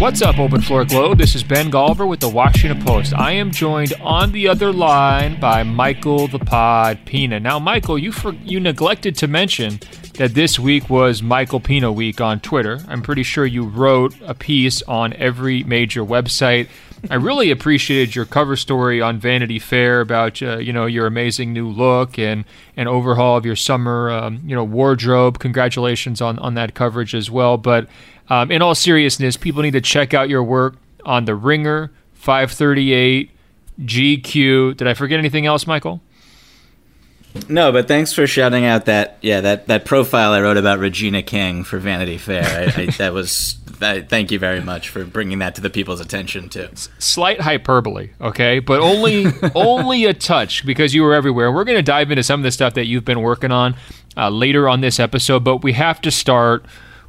What's up, Open Floor Globe? This is Ben Golliver with the Washington Post. I am joined on the other line by Michael the Pod Pina. Now, Michael, you for, you neglected to mention that this week was Michael Pina week on Twitter. I'm pretty sure you wrote a piece on every major website. I really appreciated your cover story on Vanity Fair about uh, you know your amazing new look and an overhaul of your summer um, you know wardrobe. Congratulations on on that coverage as well. But um, in all seriousness, people need to check out your work on The Ringer, 538, GQ. Did I forget anything else, Michael? No, but thanks for shouting out that yeah that, that profile I wrote about Regina King for Vanity Fair. I, I, that was I, thank you very much for bringing that to the people's attention too. Slight hyperbole, okay, but only only a touch because you were everywhere. We're going to dive into some of the stuff that you've been working on uh, later on this episode, but we have to start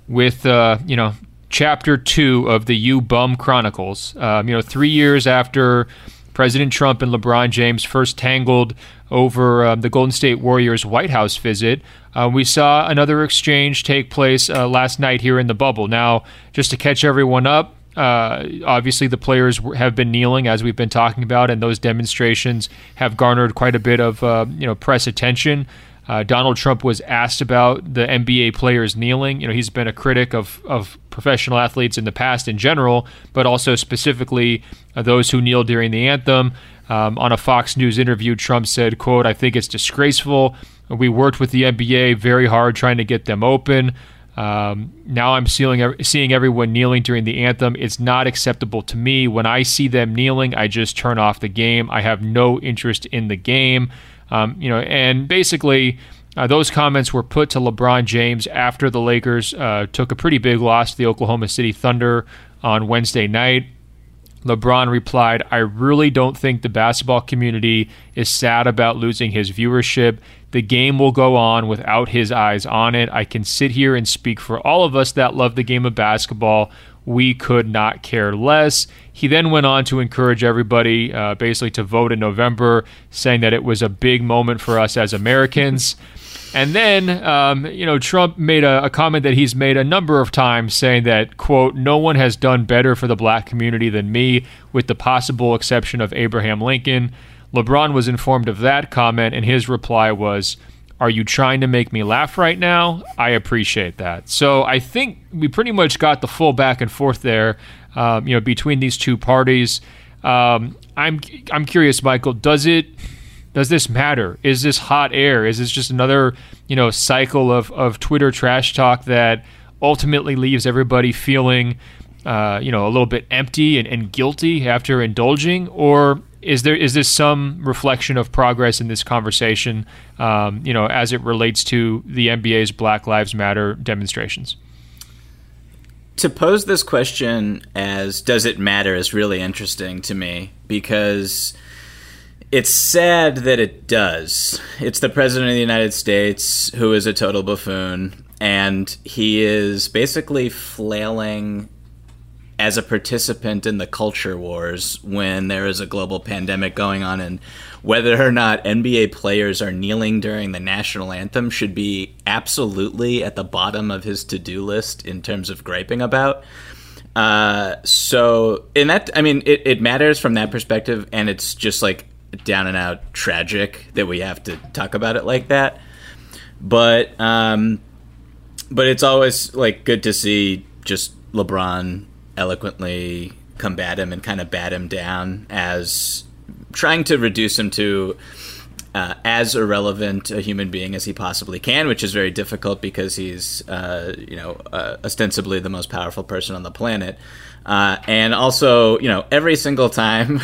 with uh, you know chapter two of the U Bum Chronicles. Um, you know, three years after President Trump and LeBron James first tangled over um, the Golden State Warriors White House visit, uh, we saw another exchange take place uh, last night here in the bubble. Now, just to catch everyone up. Uh, obviously, the players have been kneeling, as we've been talking about, and those demonstrations have garnered quite a bit of uh, you know press attention. Uh, Donald Trump was asked about the NBA players kneeling. You know, he's been a critic of, of professional athletes in the past in general, but also specifically uh, those who kneel during the anthem. Um, on a Fox News interview, Trump said, "quote I think it's disgraceful. We worked with the NBA very hard trying to get them open. Um, now I'm seeing seeing everyone kneeling during the anthem. It's not acceptable to me. When I see them kneeling, I just turn off the game. I have no interest in the game." Um, you know, and basically. Uh, those comments were put to LeBron James after the Lakers uh, took a pretty big loss to the Oklahoma City Thunder on Wednesday night. LeBron replied, I really don't think the basketball community is sad about losing his viewership. The game will go on without his eyes on it. I can sit here and speak for all of us that love the game of basketball. We could not care less. He then went on to encourage everybody uh, basically to vote in November, saying that it was a big moment for us as Americans. And then, um, you know, Trump made a, a, comment that he's made a number of times saying that, quote, no one has done better for the black community than me, with the possible exception of Abraham Lincoln. LeBron was informed of that comment, and his reply was, are you trying to make me laugh right now? I appreciate that. So I think we pretty much got the full back and forth there, um, you know, between these two parties. Um, I'm I'm curious, Michael. Does it does this matter? Is this hot air? Is this just another you know cycle of of Twitter trash talk that ultimately leaves everybody feeling uh, you know, a little bit empty and, and guilty after indulging, or is there is this some reflection of progress in this conversation, um, you know, as it relates to the NBA's Black Lives Matter demonstrations? To pose this question as does it matter is really interesting to me because it's sad that it does. It's the president of the United States who is a total buffoon and he is basically flailing as a participant in the culture wars when there is a global pandemic going on and whether or not NBA players are kneeling during the national anthem should be absolutely at the bottom of his to-do list in terms of griping about. Uh, so in that, I mean, it, it matters from that perspective, and it's just like down and out tragic that we have to talk about it like that. But um, but it's always like good to see just LeBron eloquently combat him and kind of bat him down as trying to reduce him to uh, as irrelevant a human being as he possibly can, which is very difficult because he's, uh, you know, uh, ostensibly the most powerful person on the planet. Uh, and also, you know, every single time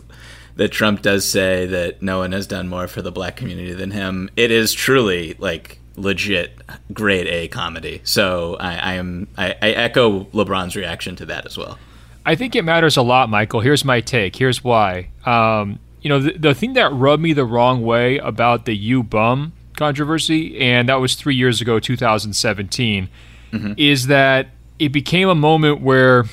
that Trump does say that no one has done more for the black community than him, it is truly like legit grade A comedy. So I, I am I, I, echo LeBron's reaction to that as well. I think it matters a lot, Michael. Here's my take. Here's why. Um, you know, the, the thing that rubbed me the wrong way about the U bum controversy, and that was three years ago, 2017, mm-hmm. is that it became a moment where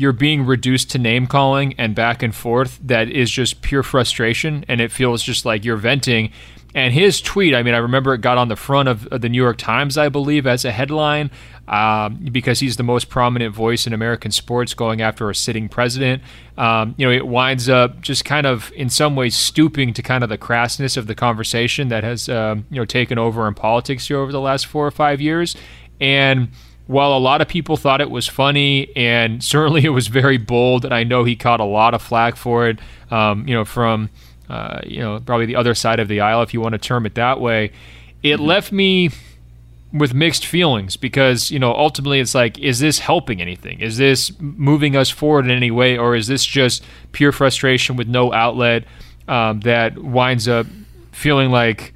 you're being reduced to name calling and back and forth that is just pure frustration and it feels just like you're venting and his tweet, I mean, I remember it got on the front of, the New York Times, I believe, as a headline, um, because he's the most prominent voice in American sports going after a sitting president. Um, you know, it winds up just kind of, in some ways, stooping to kind of the crassness of the conversation that has, um, you know, taken over in politics here over the last four or five years. And while a lot of people thought it was funny, and certainly it was very bold, and I know he caught a lot of flack for it, um, you know, from uh, you know, probably the other side of the aisle, if you want to term it that way. It mm-hmm. left me with mixed feelings because, you know, ultimately it's like, is this helping anything? Is this moving us forward in any way? Or is this just pure frustration with no outlet um, that winds up feeling like,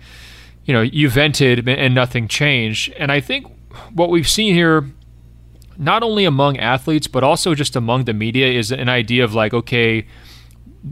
you know, you vented and nothing changed? And I think what we've seen here not only among athletes but also just among the media is an idea of like okay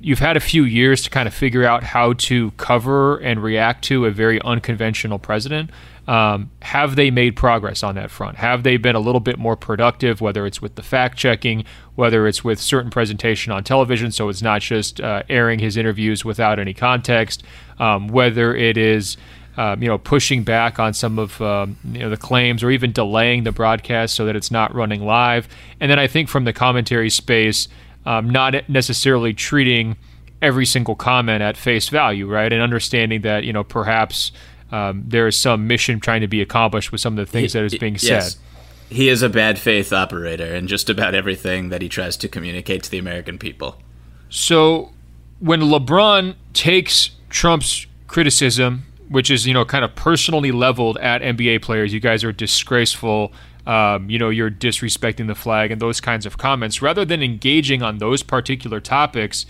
you've had a few years to kind of figure out how to cover and react to a very unconventional president. Um, have they made progress on that front? Have they been a little bit more productive, whether it's with the fact checking, whether it's with certain presentation on television, so it's not just uh, airing his interviews without any context, um, whether it is. Um, you know, pushing back on some of um, you know the claims, or even delaying the broadcast so that it's not running live. And then I think from the commentary space, um, not necessarily treating every single comment at face value, right? And understanding that you know perhaps um, there is some mission trying to be accomplished with some of the things he, that is being yes. said. He is a bad faith operator in just about everything that he tries to communicate to the American people. So when LeBron takes Trump's criticism, which is you know kind of personally leveled at NBA players, you guys are disgraceful um, you know, you're disrespecting the flag and those kinds of comments. Rather than engaging on those particular topics,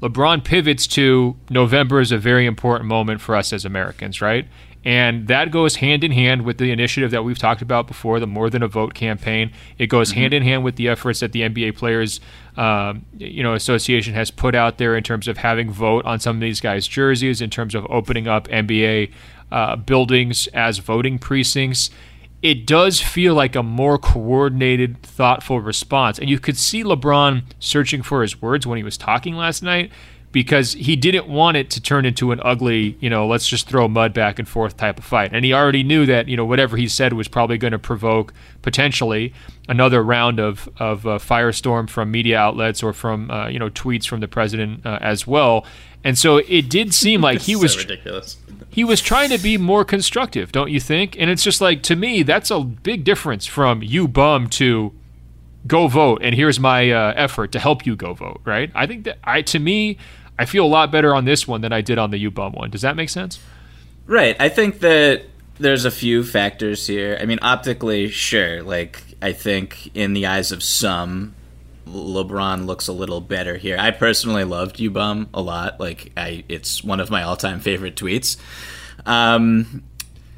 LeBron pivots to November is a very important moment for us as Americans, right? And that goes hand in hand with the initiative that we've talked about before, the More Than a Vote campaign. It goes mm-hmm. hand in hand with the efforts that the NBA Players, um, you know, Association has put out there in terms of having vote on some of these guys' jerseys, in terms of opening up NBA uh, buildings as voting precincts it does feel like a more coordinated, thoughtful response. And you could see LeBron searching for his words when he was talking last night because he didn't want it to turn into an ugly, you know, let's just throw mud back and forth type of fight. And he already knew that, you know, whatever he said was probably going to provoke potentially another round of, of uh, firestorm from media outlets or from, uh, you know, tweets from the president uh, as well. And so it did seem like he was so ridiculous he was trying to be more constructive, don't you think? And it's just like to me, that's a big difference from you bum to go vote and here's my uh, effort to help you go vote, right? I think that I to me, I feel a lot better on this one than I did on the you bum one. Does that make sense? Right. I think that there's a few factors here. I mean, optically, sure. Like I think in the eyes of some, LeBron looks a little better here. I personally loved "You Bum" a lot. Like, I it's one of my all-time favorite tweets. Um,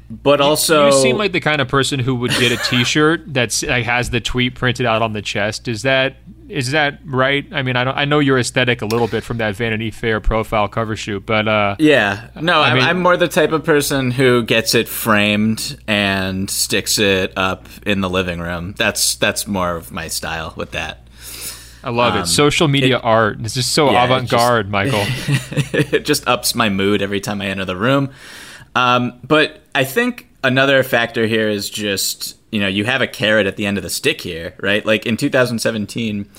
but also, you seem like the kind of person who would get a T-shirt that like, has the tweet printed out on the chest. Is that is that right? I mean, I don't. I know your aesthetic a little bit from that Vanity Fair profile cover shoot, but uh, yeah, no, I I mean- I'm more the type of person who gets it framed and sticks it up in the living room. That's that's more of my style with that. I love Um, it. Social media art. It's just so Yeah, avant-garde, Michael. it just ups my mood every time I enter the room. Um, but I think another factor here is just you know you have a carrot at the end of the stick here, right? Like in 2017,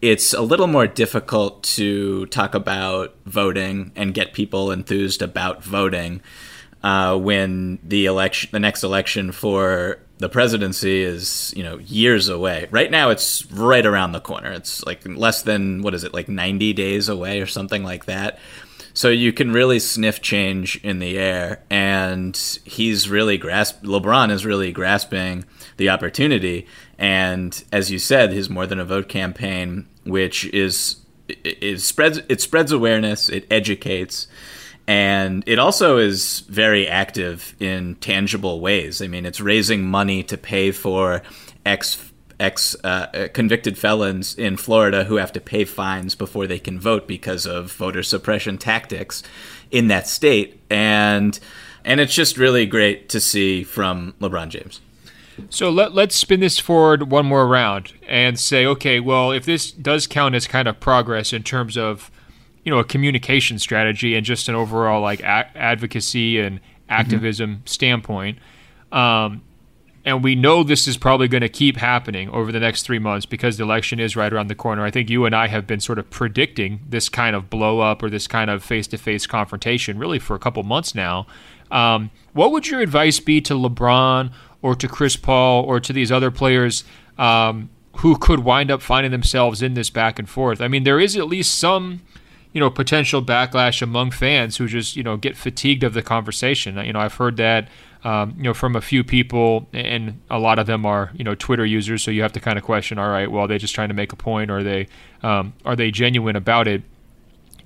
it's a little more difficult to talk about voting and get people enthused about voting uh, when the election, the next election for the presidency is you know years away. Right now, it's right around the corner. It's like less than what is it, like 90 days away or something like that. So you can really sniff change in the air, and he's really grasp. LeBron is really grasping the opportunity, and as you said, his more than a vote campaign, which is it, it spreads it spreads awareness, it educates, and it also is very active in tangible ways. I mean, it's raising money to pay for ex ex uh, convicted felons in Florida who have to pay fines before they can vote because of voter suppression tactics in that state, and and it's just really great to see from LeBron James. So let, let's spin this forward one more round and say, okay, well, if this does count as kind of progress in terms of, you know, a communication strategy and just an overall like a- advocacy and activism standpoint, um, and we know this is probably going to keep happening over the next three months because the election is right around the corner. I think you and I have been sort of predicting this kind of blow up or this kind of face to face confrontation really for a couple months now. Um, what would your advice be to LeBron or to Chris Paul or to these other players um, who could wind up finding themselves in this back and forth? I mean, there is at least some you know potential backlash among fans who just you know get fatigued of the conversation. You know, I've heard that um, you know from a few people, and a lot of them are you know Twitter users. So you have to kind of question, all right, well, are they just trying to make a point, or are they um, are they genuine about it?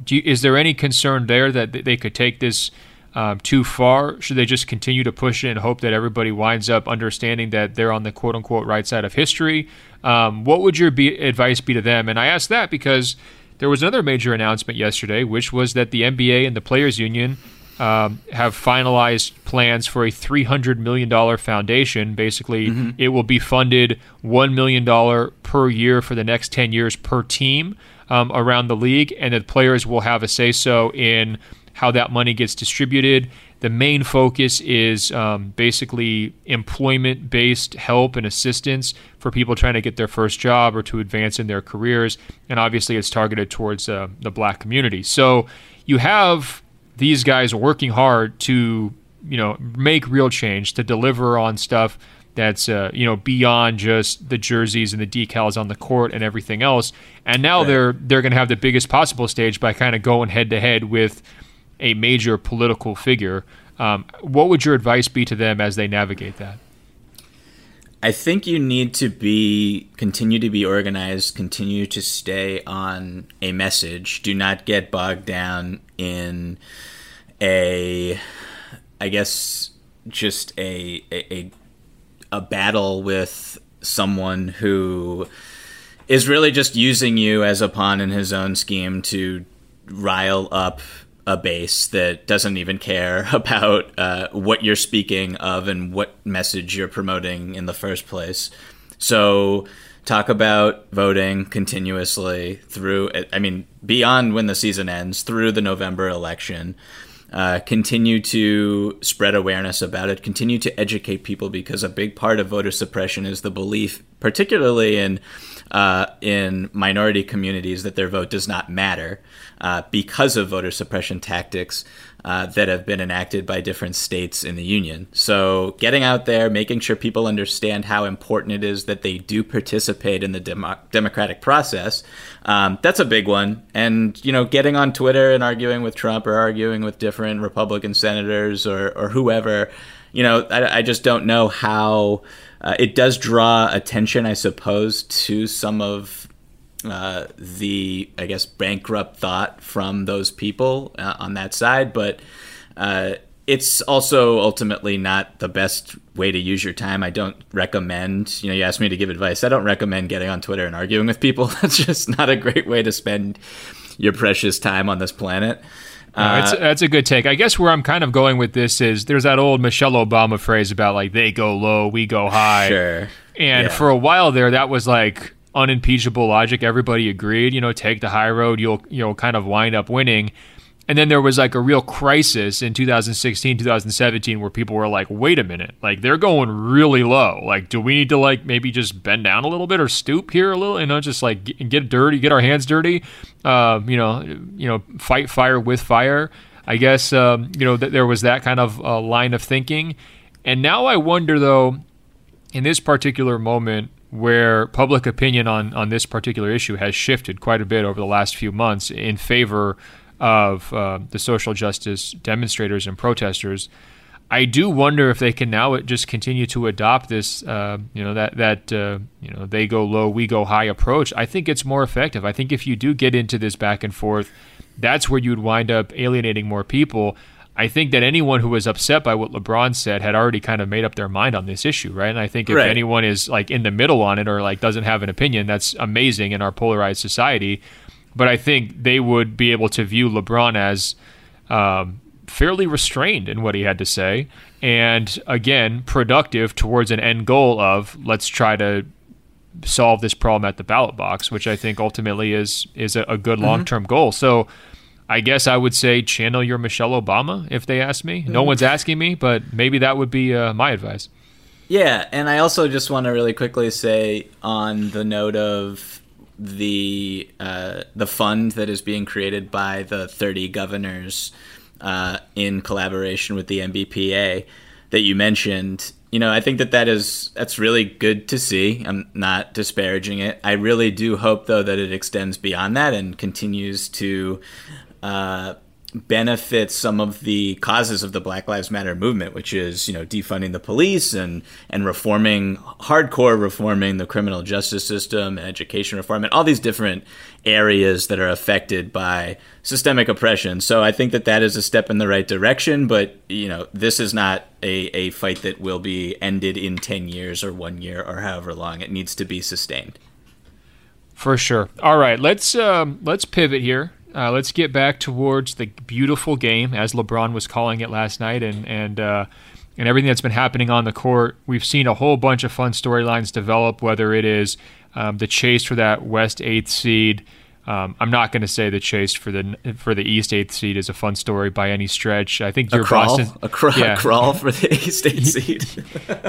You, is there any concern there that they could take this um, too far? Should they just continue to push it and hope that everybody winds up understanding that they're on the quote unquote right side of history? Um, what would your be- advice be to them? And I ask that because there was another major announcement yesterday, which was that the NBA and the Players Union um, have finalized plans for a $300 million foundation. Basically, it will be funded $1 million per year for the next 10 years per team um, around the league, and the players will have a say so in how that money gets distributed. The main focus is um, basically employment based help and assistance for people trying to get their first job or to advance in their careers. And obviously, it's targeted towards uh, the black community. So you have these guys are working hard to you know make real change to deliver on stuff that's uh, you know beyond just the jerseys and the decals on the court and everything else. And now they're they're going to have the biggest possible stage by kind of going head to head with a major political figure. Um, what would your advice be to them as they navigate that I think you need to be continue to be organized, continue to stay on a message. Do not get bogged down in a I guess just a a, a, battle with someone who is really just using you as a pawn in his own scheme to rile up a base that doesn't even care about uh, what you're speaking of and what message you're promoting in the first place. So talk about voting continuously through I mean beyond when the season ends through the November election. Uh, continue to spread awareness about it. Continue to educate people because a big part of voter suppression is the belief, particularly in uh, in minority communities, that their vote does not matter uh, because of voter suppression tactics uh, that have been enacted by different states in the union. So, getting out there, making sure people understand how important it is that they do participate in the demo- democratic process, um, that's a big one. And, you know, getting on Twitter and arguing with Trump or arguing with different Republican senators or, or whoever, you know, I, I just don't know how. Uh, it does draw attention, I suppose, to some of uh, the I guess bankrupt thought from those people uh, on that side, but uh, it's also ultimately not the best way to use your time. I don't recommend, you know, you asked me to give advice. I don't recommend getting on Twitter and arguing with people. That's just not a great way to spend your precious time on this planet. Uh, it's, that's a good take. I guess where I'm kind of going with this is there's that old Michelle Obama phrase about like they go low, we go high. Sure. And Yeah. for a while there, that was like unimpeachable logic. Everybody agreed, you know, take the high road, you'll you'll kind of wind up winning. And then there was like a real crisis in 2016, 2017 where people were like, wait a minute, like they're going really low. Like, do we need to like maybe just bend down a little bit or stoop here a little, you know, just like get, get dirty, get our hands dirty, uh, you know, you know, fight fire with fire. I guess, um, you know, th- there was that kind of uh, line of thinking. And now I wonder though, in this particular moment where public opinion on, on this particular issue has shifted quite a bit over the last few months in favor of uh, the social justice demonstrators and protesters, I do wonder if they can now just continue to adopt this, uh, you know, that that uh, you know they go low, we go high approach. I think it's more effective. I think if you do get into this back and forth, that's where you'd wind up alienating more people. I think that anyone who was upset by what LeBron said had already kind of made up their mind on this issue, right? And I think if Right. anyone is like in the middle on it or like doesn't have an opinion, that's amazing in our polarized society. But I think they would be able to view LeBron as um, fairly restrained in what he had to say, and again, productive towards an end goal of let's try to solve this problem at the ballot box, which I think ultimately is is a, a good long term goal. So. I guess I would say channel your Michelle Obama if they ask me. No one's asking me, but maybe that would be uh, my advice. Yeah, and I also just want to really quickly say on the note of the uh, the fund that is being created by the 30 governors uh, in collaboration with the NBPA that you mentioned. You know, I think that that is that's really good to see. I'm not disparaging it. I really do hope though that it extends beyond that and continues to uh, benefit some of the causes of the Black Lives Matter movement, which is you know defunding the police and and reforming hardcore reforming the criminal justice system and education reform and all these different areas that are affected by systemic oppression. So I think that that is a step in the right direction, but you know this is not a, a fight that will be ended in 10 years or one year or however long. It needs to be sustained. For sure. All right, let's um, let's pivot here. Uh, let's get back towards the beautiful game, as LeBron was calling it last night, and and uh, and everything that's been happening on the court. We've seen a whole bunch of fun storylines develop. Whether it is um, the chase for that West eighth seed. Um, I'm not going to say the chase for the for the East eighth seed is a fun story by any stretch. I think A your crawl, Boston, a, cra- yeah. a crawl for the eighth seed.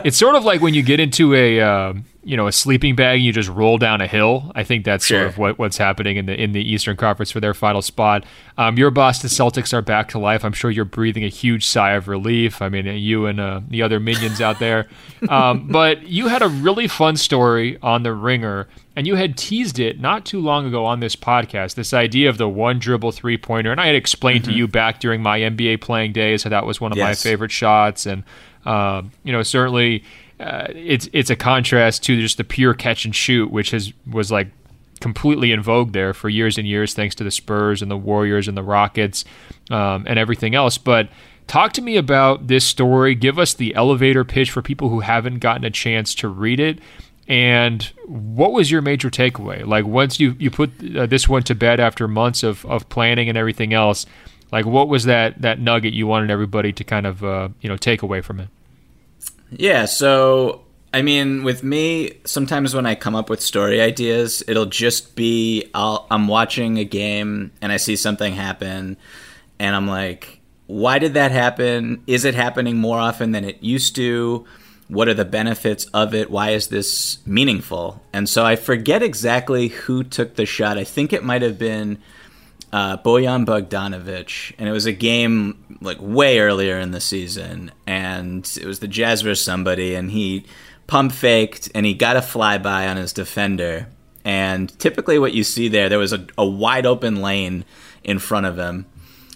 it's sort of like when you get into a um, you know a sleeping bag and you just roll down a hill. I think that's Sure. sort of what, what's happening in the in the Eastern Conference for their final spot. Um, your Boston Celtics are back to life. I'm sure you're breathing a huge sigh of relief. I mean, you and uh, the other minions out there. Um, but you had a really fun story on the Ringer. And you had teased it not too long ago on this podcast, this idea of the one dribble three pointer. And I had explained to you back during my NBA playing days how that was one of my favorite shots. And, um, you know, certainly uh, it's it's a contrast to just the pure catch and shoot, which has was like completely in vogue there for years and years, thanks to the Spurs and the Warriors and the Rockets um, and everything else. But talk to me about this story. Give us the elevator pitch for people who haven't gotten a chance to read it. And what was your major takeaway? Like once you you put uh, this one to bed after months of, of planning and everything else, like what was that that nugget you wanted everybody to kind of uh, you know take away from it? Yeah, so I mean, with me, sometimes when I come up with story ideas, it'll just be I'll, I'm watching a game and I see something happen, and I'm like, why did that happen? Is it happening more often than it used to? What are the benefits of it? Why is this meaningful? And so I forget exactly who took the shot. I think it might have been uh, Bojan and it was a game like way earlier in the season, and it was the Jazz versus somebody, and he pump faked and he got a flyby on his defender. And typically, what you see there, there was a, a wide open lane in front of him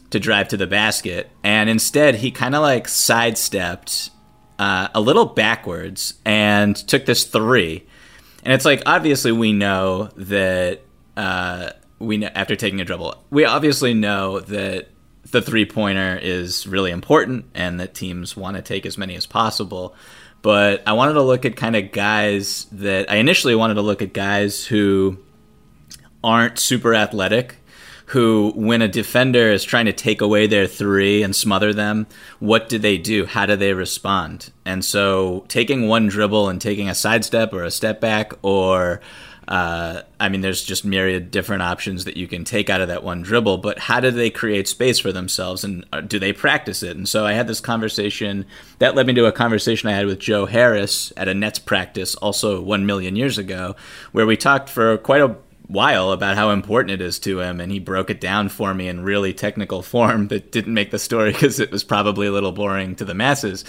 to drive to the basket, and instead he kind of like sidestepped uh, a little backwards and took this three. And it's like obviously we know that uh, we know, after taking a dribble, we obviously know that the three pointer is really important and that teams want to take as many as possible. But I wanted to look at kind of guys that I initially wanted to look at guys who aren't super athletic who, when a defender is trying to take away their three and smother them, what do they do? How do they respond? And so, taking one dribble and taking a sidestep or a step back, or uh, I mean, there's just myriad different options that you can take out of that one dribble. But how do they create space for themselves, and uh, do they practice it? And so, I had this conversation that led me to a conversation I had with Joe Harris at a Nets practice, also one million years ago, where we talked for quite a while about how important it is to him, and he broke it down for me in really technical form that didn't make the story because it was probably a little boring to the masses.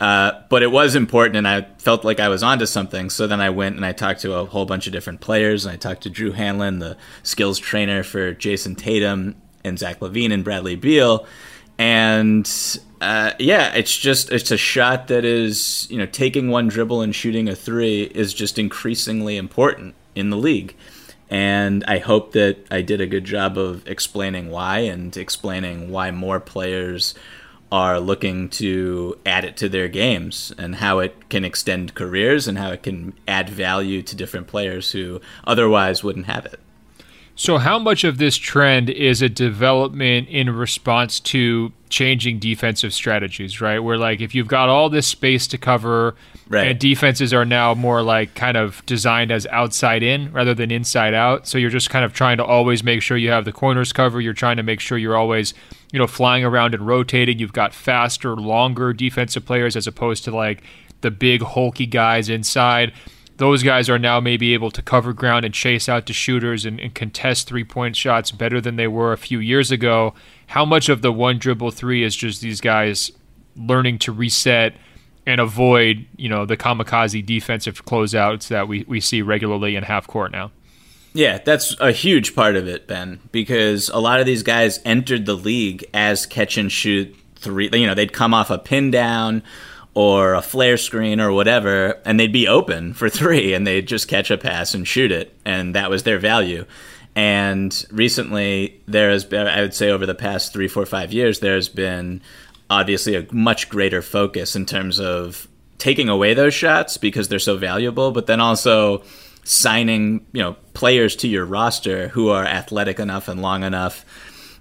Uh, but it was important, and I felt like I was onto something. So then I went and I talked to a whole bunch of different players, and I talked to Drew Hanlen, the skills trainer for Jayson Tatum and Zach LaVine and Bradley Beal, and uh, yeah, it's just it's a shot that is you know taking one dribble and shooting a three is just increasingly important in the league and I hope that I did a good job of explaining why and explaining why more players are looking to add it to their games and how it can extend careers and how it can add value to different players who otherwise wouldn't have it. So, how much of this trend is a development in response to changing defensive strategies, right? Where, like, if you've got all this space to cover, right. and defenses are now more like kind of designed as outside in rather than inside out. So, you're just kind of trying to always make sure you have the corners covered. You're trying to make sure you're always, you know, flying around and rotating. You've got faster, longer defensive players as opposed to like the big, hulky guys inside those guys are now maybe able to cover ground and chase out to shooters and, and contest three point shots better than they were a few years ago. How much of the one dribble three is just these guys learning to reset and avoid, you know, the kamikaze defensive closeouts that we, we see regularly in half court now? Yeah, that's a huge part of it, Ben, because a lot of these guys entered the league as catch and shoot three. You know, they'd come off a pin down or a flare screen or whatever, and they'd be open for three and they'd just catch a pass and shoot it. And that was their value. And recently, there has been, I would say, over the past three, four, five years, there's been obviously a much greater focus in terms of taking away those shots because they're so valuable, but then also signing, you know, players to your roster who are athletic enough and long enough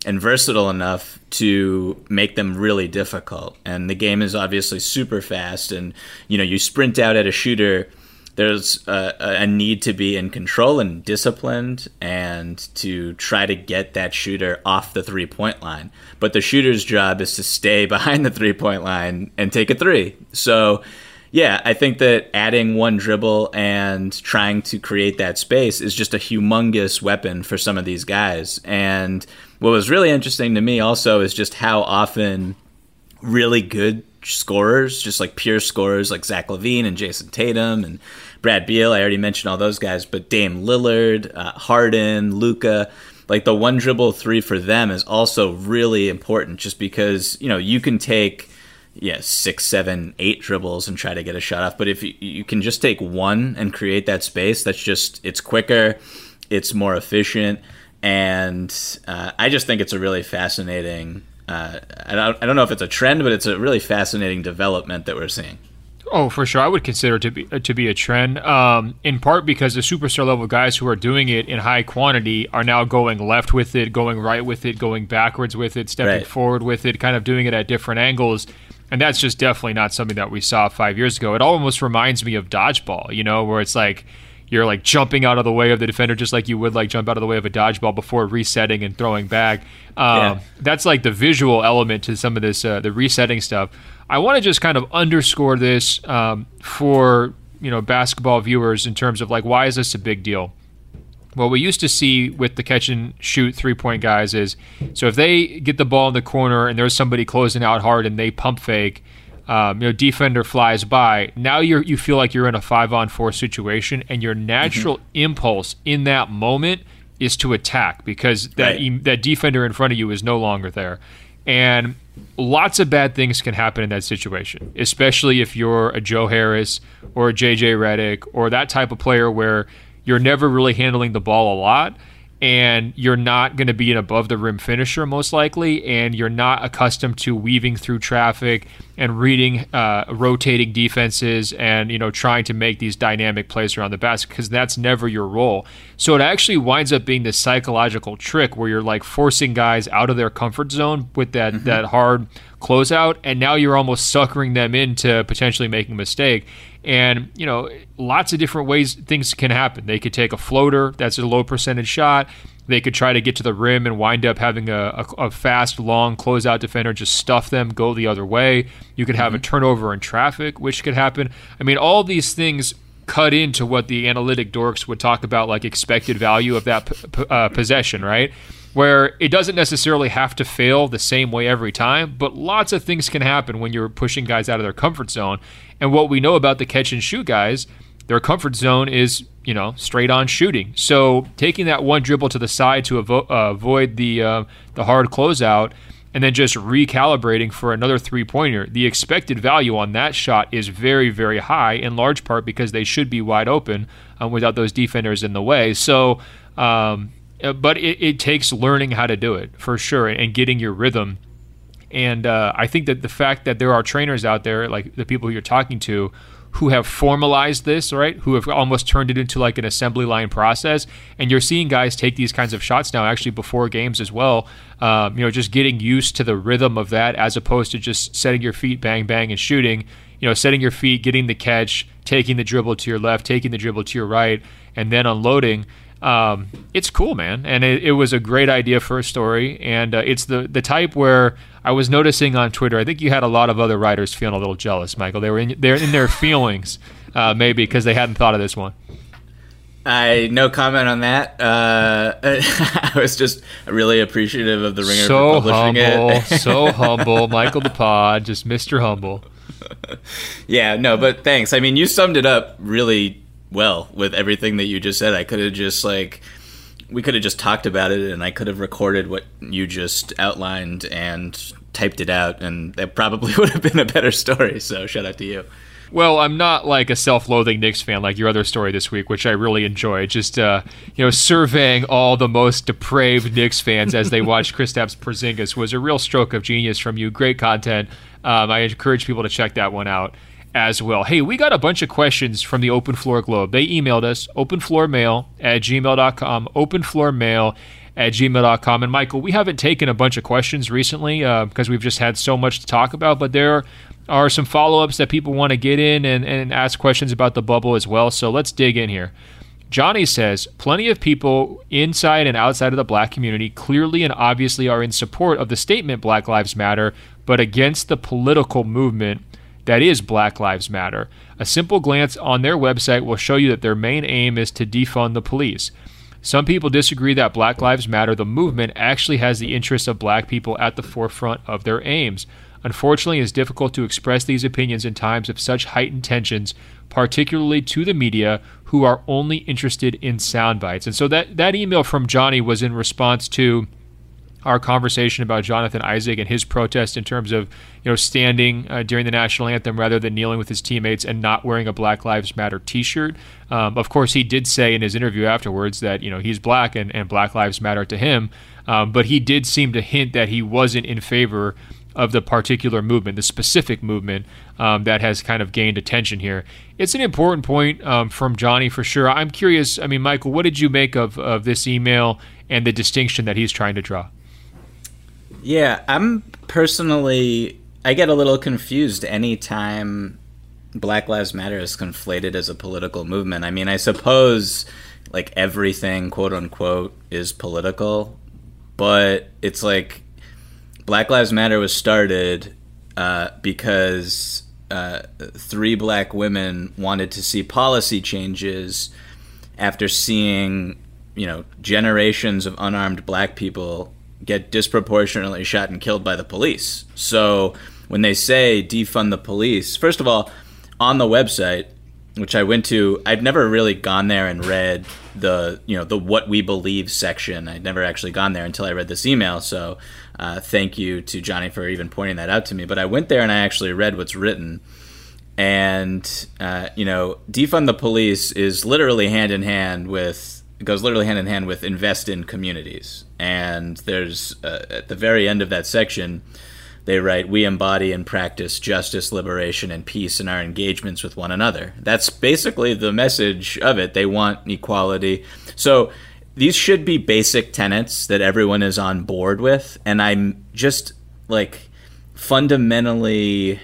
and versatile enough to make them really difficult. And the game is obviously super fast, and you know you sprint out at a shooter. There's a, a, need to be in control and disciplined, and to try to get that shooter off the three point line. But the shooter's job is to stay behind the three point line and take a three. So yeah, I think that adding one dribble and trying to create that space is just a humongous weapon for some of these guys. And what was really interesting to me also is just how often really good scorers, just like pure scorers like Zach LaVine and Jayson Tatum and Brad Beal, I already mentioned all those guys, but Dame Lillard, uh, Harden, Luka, like the one dribble three for them is also really important just because, you know, you can take yeah, six, seven, eight dribbles and try to get a shot off. But if you, you can just take one and create that space, that's just it's quicker, it's more efficient, and uh, I just think it's a really fascinating. Uh, I don't I don't know if it's a trend, but it's a really fascinating development that we're seeing. Oh, for sure, I would consider it to be to be a trend. Um, in part because the superstar level guys who are doing it in high quantity are now going left with it, going right with it, going backwards with it, stepping right. forward with it, kind of doing it at different angles. And that's just definitely not something that we saw five years ago. It almost reminds me of dodgeball, you know, where it's like you're like jumping out of the way of the defender just like you would like jump out of the way of a dodgeball before resetting and throwing back. Um, yeah. That's like the visual element to some of this, uh, the resetting stuff. I want to just kind of underscore this um, for you know basketball viewers in terms of like why is this a big deal? what we used to see with the catch and shoot three point guys is so if they get the ball in the corner and there's somebody closing out hard and they pump fake, um, you know, defender flies by. Now you you feel like you're in a five on four situation, and your natural mm-hmm. impulse in that moment is to attack because that right. that defender in front of you is no longer there, and lots of bad things can happen in that situation, especially if you're a Joe Harris or a JJ Redick or that type of player where you're never really handling the ball a lot and you're not going to be an above the rim finisher most likely and you're not accustomed to weaving through traffic and reading uh, rotating defenses and you know trying to make these dynamic plays around the basket because that's never your role so it actually winds up being this psychological trick where you're like forcing guys out of their comfort zone with that mm-hmm. that hard closeout and now you're almost suckering them into potentially making a mistake and, you know, lots of different ways things can happen. They could take a floater, that's a low percentage shot. They could try to get to the rim and wind up having a, a, a fast, long closeout defender just stuff them, go the other way. You could have mm-hmm. a turnover in traffic, which could happen. I mean, all these things cut into what the analytic dorks would talk about, like expected value of that p- p- uh, possession, right? Where it doesn't necessarily have to fail the same way every time, but lots of things can happen when you're pushing guys out of their comfort zone. And what we know about the catch and shoot guys, their comfort zone is, you know, straight on shooting. So taking that one dribble to the side to avo- uh, avoid the uh, the hard closeout and then just recalibrating for another three pointer, the expected value on that shot is very, very high, in large part because they should be wide open um, without those defenders in the way. So, um, uh, but it, it, takes learning how to do it for sure and getting your rhythm. And uh, I think that the fact that there are trainers out there, like the people you're talking to, who have formalized this, right? Who have almost turned it into like an assembly line process. And you're seeing guys take these kinds of shots now, actually before games as well. Um, you know, just getting used to the rhythm of that as opposed to just setting your feet, bang, bang, and shooting. You know, setting your feet, getting the catch, taking the dribble to your left, taking the dribble to your right, and then unloading um, it's cool, man, and it, it, was a great idea for a story, and uh, it's the the type where I was noticing on Twitter. I think you had a lot of other writers feeling a little jealous, Michael. They were in they're in their feelings, uh, maybe because they hadn't thought of this one. I no comment on that. Uh, I was just really appreciative of the Ringer so for publishing humble, it. so humble, Michael the Pod, just Mister Humble. Yeah, no, but thanks. I mean, you summed it up really well with everything that you just said. I could have just like we could have just talked about it and I could have recorded what you just outlined and typed it out and that probably would have been a better story. So shout out to you. Well, I'm not like a self-loathing Knicks fan like your other story this week, which I really enjoyed. Just uh, you know, surveying all the most depraved Knicks fans as they watch Kristaps Porzingis was a real stroke of genius from you. Great content. Um, I encourage people to check that one out as well. Hey, we got a bunch of questions from the Open Floor Globe. They emailed us, openfloormail at gmail.com, openfloormail at gmail.com. And Michael, we haven't taken a bunch of questions recently uh, because we've just had so much to talk about, but there are some follow ups that people want to get in and, and ask questions about the bubble as well. So let's dig in here. Johnny says plenty of people inside and outside of the black community clearly and obviously are in support of the statement Black Lives Matter, but against the political movement that is Black Lives Matter. A simple glance on their website will show you that their main aim is to defund the police. Some people disagree that Black Lives Matter, the movement, actually has the interests of black people at the forefront of their aims. Unfortunately, it is difficult to express these opinions in times of such heightened tensions, particularly to the media, who are only interested in sound bites. And so that, that email from Johnny was in response to our conversation about Jonathan Isaac and his protest in terms of you know standing uh, during the national anthem rather than kneeling with his teammates and not wearing a Black Lives Matter T-shirt. Um, of course, he did say in his interview afterwards that you know he's black and, and Black Lives Matter to him, um, but he did seem to hint that he wasn't in favor of the particular movement, the specific movement um, that has kind of gained attention here. It's an important point um, from Johnny for sure. I'm curious. I mean, Michael, what did you make of, of this email and the distinction that he's trying to draw? Yeah, I'm personally I get a little confused anytime Black Lives Matter is conflated as a political movement. I mean, I suppose like everything quote unquote is political, but it's like Black Lives Matter was started uh, because uh, three black women wanted to see policy changes after seeing, you know, generations of unarmed black people get disproportionately shot and killed by the police. So when they say defund the police, first of all, on the website, which I went to, I'd never really gone there and read the you know the what we believe section. I'd never actually gone there until I read this email. So uh, thank you to Johnny for even pointing that out to me. But I went there and I actually read what's written, and uh, you know, defund the police is literally hand in hand with goes literally hand in hand with invest in communities. And there's uh, at the very end of that section, they write, "We embody and practice justice, liberation, and peace in our engagements with one another." That's basically the message of it. They want equality. So these should be basic tenets that everyone is on board with, and I'm just like fundamentally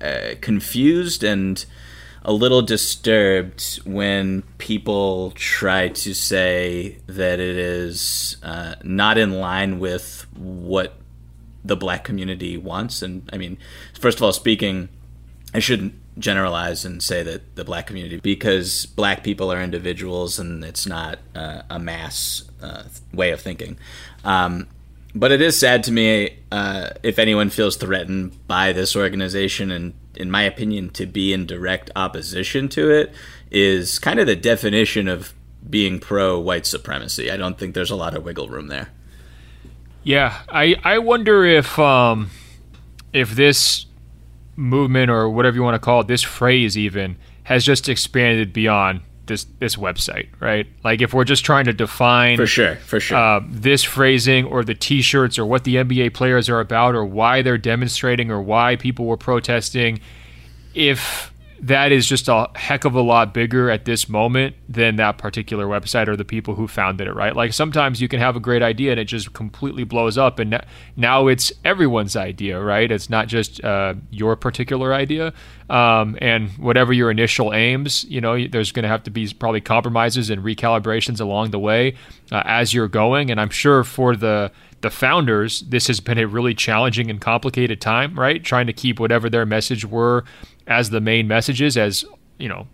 uh, confused and a little disturbed when people try to say that it is uh, not in line with what the black community wants. And I mean, first of all, speaking, I shouldn't generalize and say that the black community, because black people are individuals and it's not uh, a mass uh, way of thinking. Um, but it is sad to me uh, if anyone feels threatened by this organization and in my opinion to be in direct opposition to it is kind of the definition of being pro white supremacy. I don't think there's a lot of wiggle room there. Yeah i i wonder if um if this movement or whatever you want to call it this phrase even has just expanded beyond this this website, right? Like if we're just trying to define for sure, for sure, uh, this phrasing or the T-shirts or what the NBA players are about or why they're demonstrating or why people were protesting, if that is just a heck of a lot bigger at this moment than that particular website or the people who founded it, right? Like sometimes you can have a great idea and it just completely blows up, and now it's everyone's idea, right? It's not just uh, your particular idea. Um, and whatever your initial aims, you know, there's going to have to be probably compromises and recalibrations along the way uh, as you're going. And I'm sure for the the founders, this has been a really challenging and complicated time, right? Trying to keep whatever their message were as the main messages, as you know,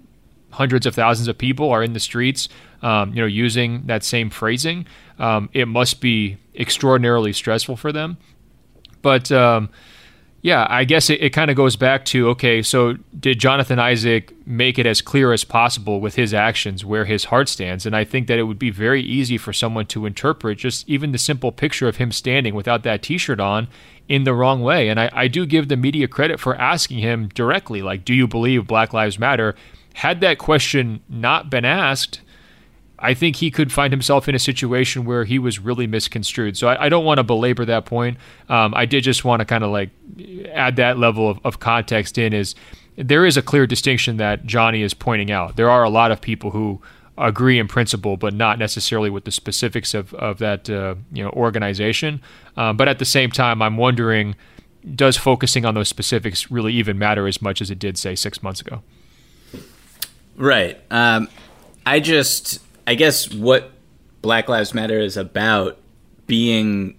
hundreds of thousands of people are in the streets, um, you know, using that same phrasing. Um, it must be extraordinarily stressful for them. But um, yeah, I guess it, it kind of goes back to okay, so did Jonathan Isaac make it as clear as possible with his actions where his heart stands? And I think that it would be very easy for someone to interpret just even the simple picture of him standing without that t shirt on in the wrong way. And I, I do give the media credit for asking him directly, like, do you believe Black Lives Matter? Had that question not been asked, I think he could find himself in a situation where he was really misconstrued. So I, I don't want to belabor that point. Um, I did just want to kind of like add that level of, of context in is there is a clear distinction that Johnny is pointing out. There are a lot of people who agree in principle, but not necessarily with the specifics of, of that uh, you know organization. Um, but at the same time, I'm wondering, does focusing on those specifics really even matter as much as it did, say, six months ago? Right. Um, I just I guess what Black Lives Matter is about being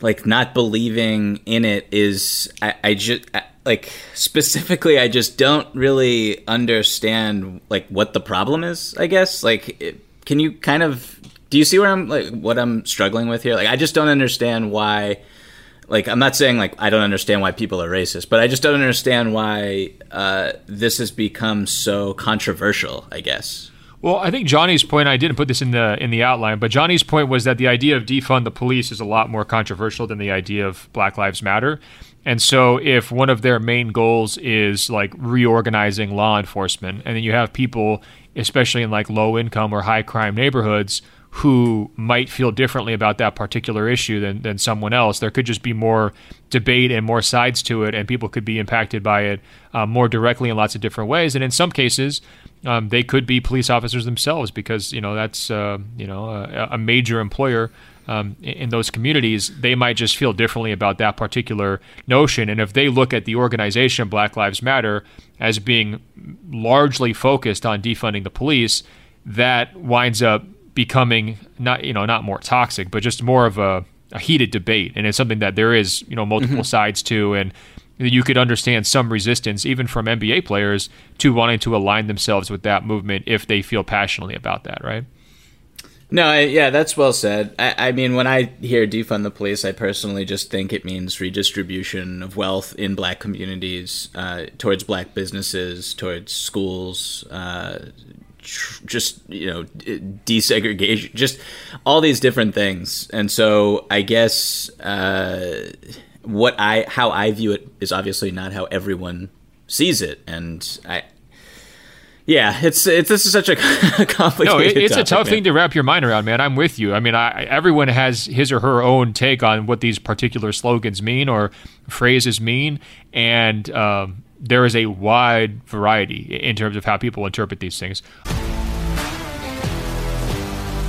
like not believing in it is I, I just like specifically I just don't really understand like what the problem is. I guess like it, can you kind of do you see where I'm like what I'm struggling with here? Like I just don't understand why like I'm not saying like I don't understand why people are racist, but I just don't understand why uh, this has become so controversial. I guess. Well, I think Johnny's point. I didn't put this in the in the outline, but Johnny's point was that the idea of defund the police is a lot more controversial than the idea of Black Lives Matter. And so, if one of their main goals is like reorganizing law enforcement, and then you have people, especially in like low income or high crime neighborhoods, who might feel differently about that particular issue than, than someone else. There could just be more debate and more sides to it, and people could be impacted by it uh, more directly in lots of different ways. And in some cases, um, they could be police officers themselves because you know that's uh, you know a, a major employer um, in those communities. They might just feel differently about that particular notion, and if they look at the organization Black Lives Matter as being largely focused on defunding the police, that winds up becoming not you know not more toxic, but just more of a, a heated debate, and it's something that there is you know multiple mm-hmm. sides to, and you could understand some resistance even from NBA players to wanting to align themselves with that movement if they feel passionately about that, right? No, I, yeah, that's well said. I, I, mean, when I hear defund the police, I personally just think it means redistribution of wealth in black communities uh, towards black businesses, towards schools, uh, tr- just you know desegregation, just all these different things. And so I guess uh, what I how I view it is obviously not how everyone sees it, and I. Yeah, it's it's this is such a complicated. No, it, it's topic, a tough man. thing to wrap your mind around, man. I'm with you. I mean, I, everyone has his or her own take on what these particular slogans mean or phrases mean, and um, there is a wide variety in terms of how people interpret these things.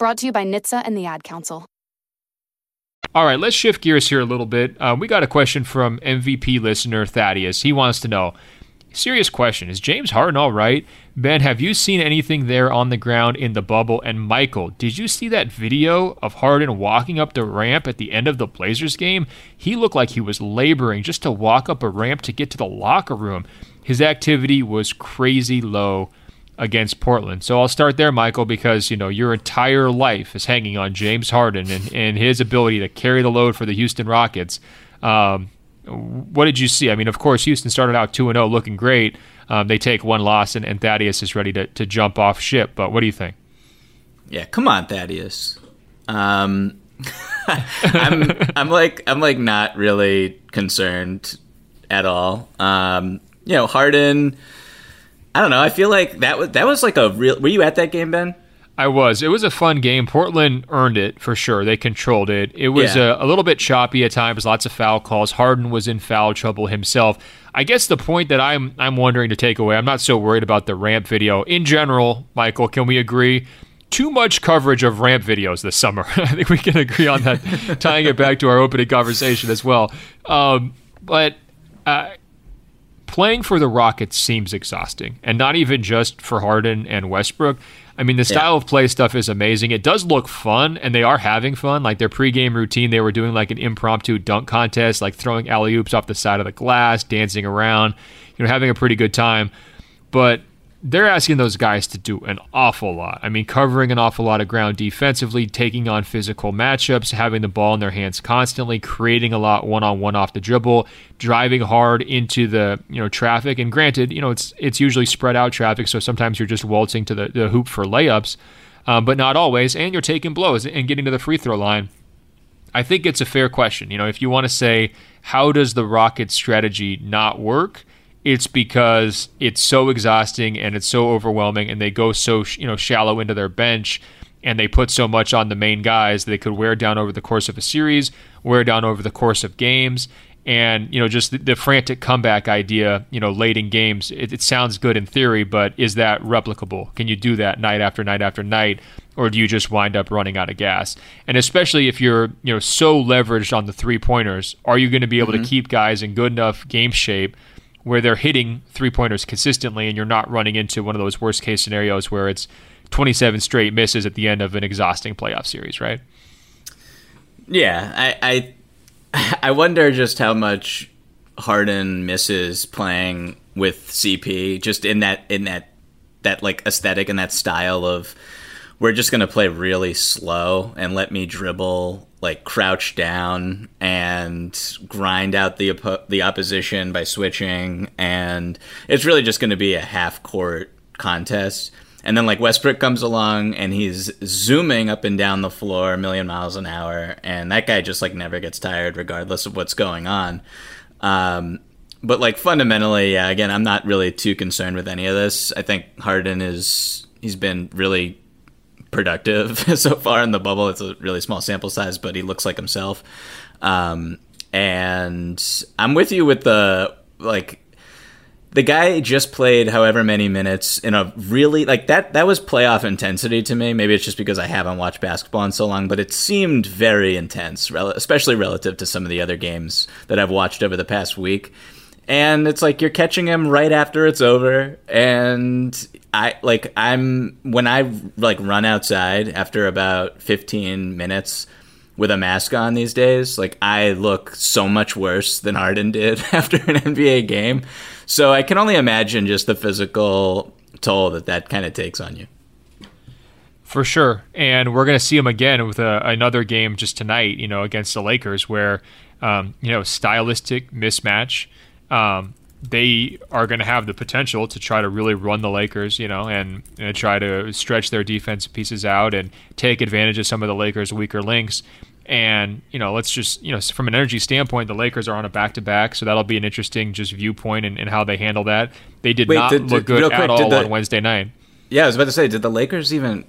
Brought to you by NHTSA and the Ad Council. All right, let's shift gears here a little bit. Uh, we got a question from MVP listener Thaddeus. He wants to know serious question Is James Harden all right? Ben, have you seen anything there on the ground in the bubble? And Michael, did you see that video of Harden walking up the ramp at the end of the Blazers game? He looked like he was laboring just to walk up a ramp to get to the locker room. His activity was crazy low against Portland. So I'll start there, Michael, because you know your entire life is hanging on James Harden and, and his ability to carry the load for the Houston Rockets. Um, what did you see? I mean, of course, Houston started out 2 and 0 looking great. Um, they take one loss, and, and Thaddeus is ready to, to jump off ship. But what do you think? Yeah, come on, Thaddeus. Um, I'm I'm like I'm like not really concerned at all. Um, you know, Harden. I don't know. I feel like that was that was like a real. Were you at that game, Ben? I was. It was a fun game. Portland earned it for sure. They controlled it. It was Yeah. a, a little bit choppy at times. Lots of foul calls. Harden was in foul trouble himself. I guess the point that I'm I'm wondering to take away. I'm not so worried about the ramp video in general. Michael, can we agree? Too much coverage of ramp videos this summer. I think we can agree on that. tying it back to our opening conversation as well. Um, but uh, playing for the Rockets seems exhausting, and not even just for Harden and Westbrook. I mean, the style of play stuff is amazing. It does look fun, and they are having fun. Like their pregame routine, they were doing like an impromptu dunk contest, like throwing alley oops off the side of the glass, dancing around, you know, having a pretty good time. But they're asking those guys to do an awful lot. I mean, covering an awful lot of ground defensively, taking on physical matchups, having the ball in their hands constantly, creating a lot one-on-one off the dribble, driving hard into the you know traffic. And granted, you know it's it's usually spread out traffic, so sometimes you're just waltzing to the, the hoop for layups, um, but not always. And you're taking blows and getting to the free throw line. I think it's a fair question. You know, if you want to say how does the Rockets strategy not work, it's because it's so exhausting and it's so overwhelming, and they go so you know shallow into their bench, and they put so much on the main guys they could wear down over the course of a series, wear down over the course of games, and you know just the, the frantic comeback idea. You know, late in games, it, it sounds good in theory, but is that replicable? Can you do that night after night after night? or do you just wind up running out of gas? And especially if you're, you know, so leveraged on the three pointers, are you going to be able mm-hmm. to keep guys in good enough game shape where they're hitting three pointers consistently and you're not running into one of those worst case scenarios where it's 27 straight misses at the end of an exhausting playoff series, right? Yeah, I I, I wonder just how much Harden misses playing with CP just in that in that that like aesthetic and that style of we're just going to play really slow and let me dribble like crouch down and grind out the oppo- the opposition by switching and it's really just going to be a half court contest. And then like Westbrook comes along and he's zooming up and down the floor a million miles an hour and that guy just like never gets tired regardless of what's going on. Um, but like fundamentally yeah again I'm not really too concerned with any of this. I think Harden is he's been really productive so far in the bubble. It's a really small sample size, but he looks like himself. Um, and I'm with you with the like the guy just played however many minutes in a really like that that was playoff intensity to me maybe it's just because i haven't watched basketball in so long but it seemed very intense especially relative to some of the other games that i've watched over the past week and it's like you're catching him right after it's over. And i like i'm when i like run outside after about 15 minutes with a mask on these days like i look so much worse than Harden did after an nba game. So i can only imagine just the physical toll that that kind of takes on you. For sure. And we're going to see him again with a, another game just tonight you know against the lakers where um, you know stylistic mismatch um, they are going to have the potential to try to really run the Lakers, you know, and, and, try to stretch their defense pieces out and take advantage of some of the Lakers' weaker links. And you know, let's just you know, from an energy standpoint, the Lakers are on a back-to-back, so that'll be an interesting just viewpoint and, how they handle that. They did Wait, not did, look good quick, at all the, on Wednesday night. Yeah, I was about to say, did the Lakers even?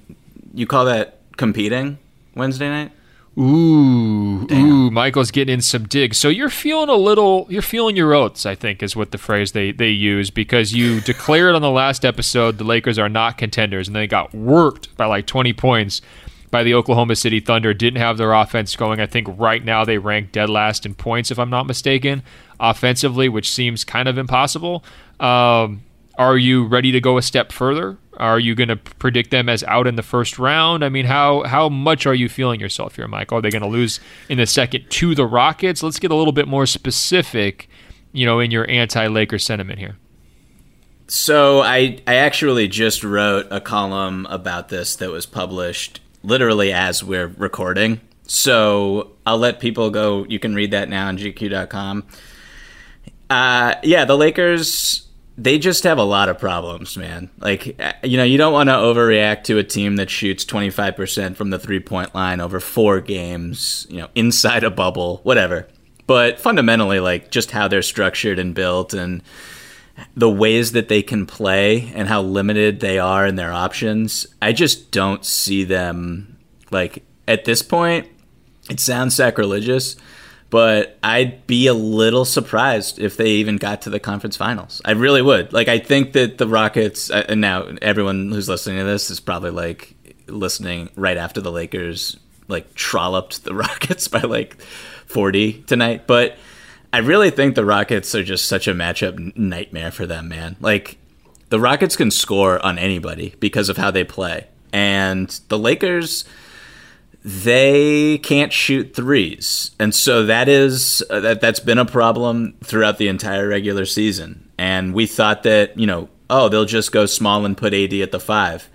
You call that competing Wednesday night? Ooh, Damn. ooh, Michael's getting in some digs. So you're feeling a little, you're feeling your oats, I think, is what the phrase they, they use because you declared on the last episode the Lakers are not contenders, and they got worked by like 20 points by the Oklahoma City Thunder. Didn't have their offense going. I think right now they rank dead last in points, if I'm not mistaken, offensively, which seems kind of impossible. Um, are you ready to go a step further? Are you going to predict them as out in the first round? I mean, how how much are you feeling yourself here, Michael? Are they going to lose in the second to the Rockets? Let's get a little bit more specific, you know, in your anti-Laker sentiment here. So I I actually just wrote a column about this that was published literally as we're recording. So I'll let people go. You can read that now on GQ.com. Uh, yeah, the Lakers they just have a lot of problems, man. Like, uh, you know, you don't want to overreact to a team that shoots 25% from the three point line over four games, you know, inside a bubble, whatever. But fundamentally, like, just how they're structured and built and the ways that they can play and how limited they are in their options, I just don't see them, like, at this point, it sounds sacrilegious but I'd be a little surprised if they even got to the conference finals. I really would. Like, I think that the Rockets, uh, and now everyone who's listening to this is probably like listening right after the Lakers like trolloped the Rockets by like 40 tonight. But I really think the Rockets are just such a matchup nightmare for them, man. Like, the Rockets can score on anybody because of how they play. And the Lakers they can't shoot threes, and so that is uh, that that's been a problem throughout the entire regular season. And we thought that you know, oh, they'll just go small and put AD at the five.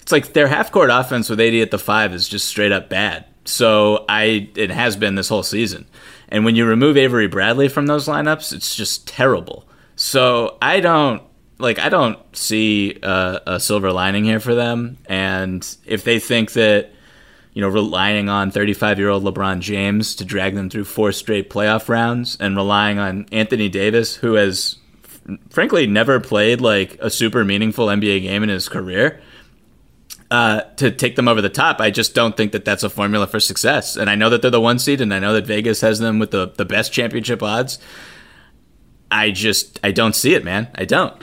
It's like their half court offense with AD at the five is just straight up bad. So I it has been this whole season. And when you remove Avery Bradley from those lineups, it's just terrible. So I don't like I don't see a silver lining here for them. And if they think that you know, relying on 35 year old LeBron James to drag them through four straight playoff rounds and relying on Anthony Davis, who has frankly never played like a super meaningful NBA game in his career. Uh, to take them over the top, I just don't think that that's a formula for success. And I know that they're the one seed, and I know that Vegas has them with the, the best championship odds. I just I don't see it, man. I don't.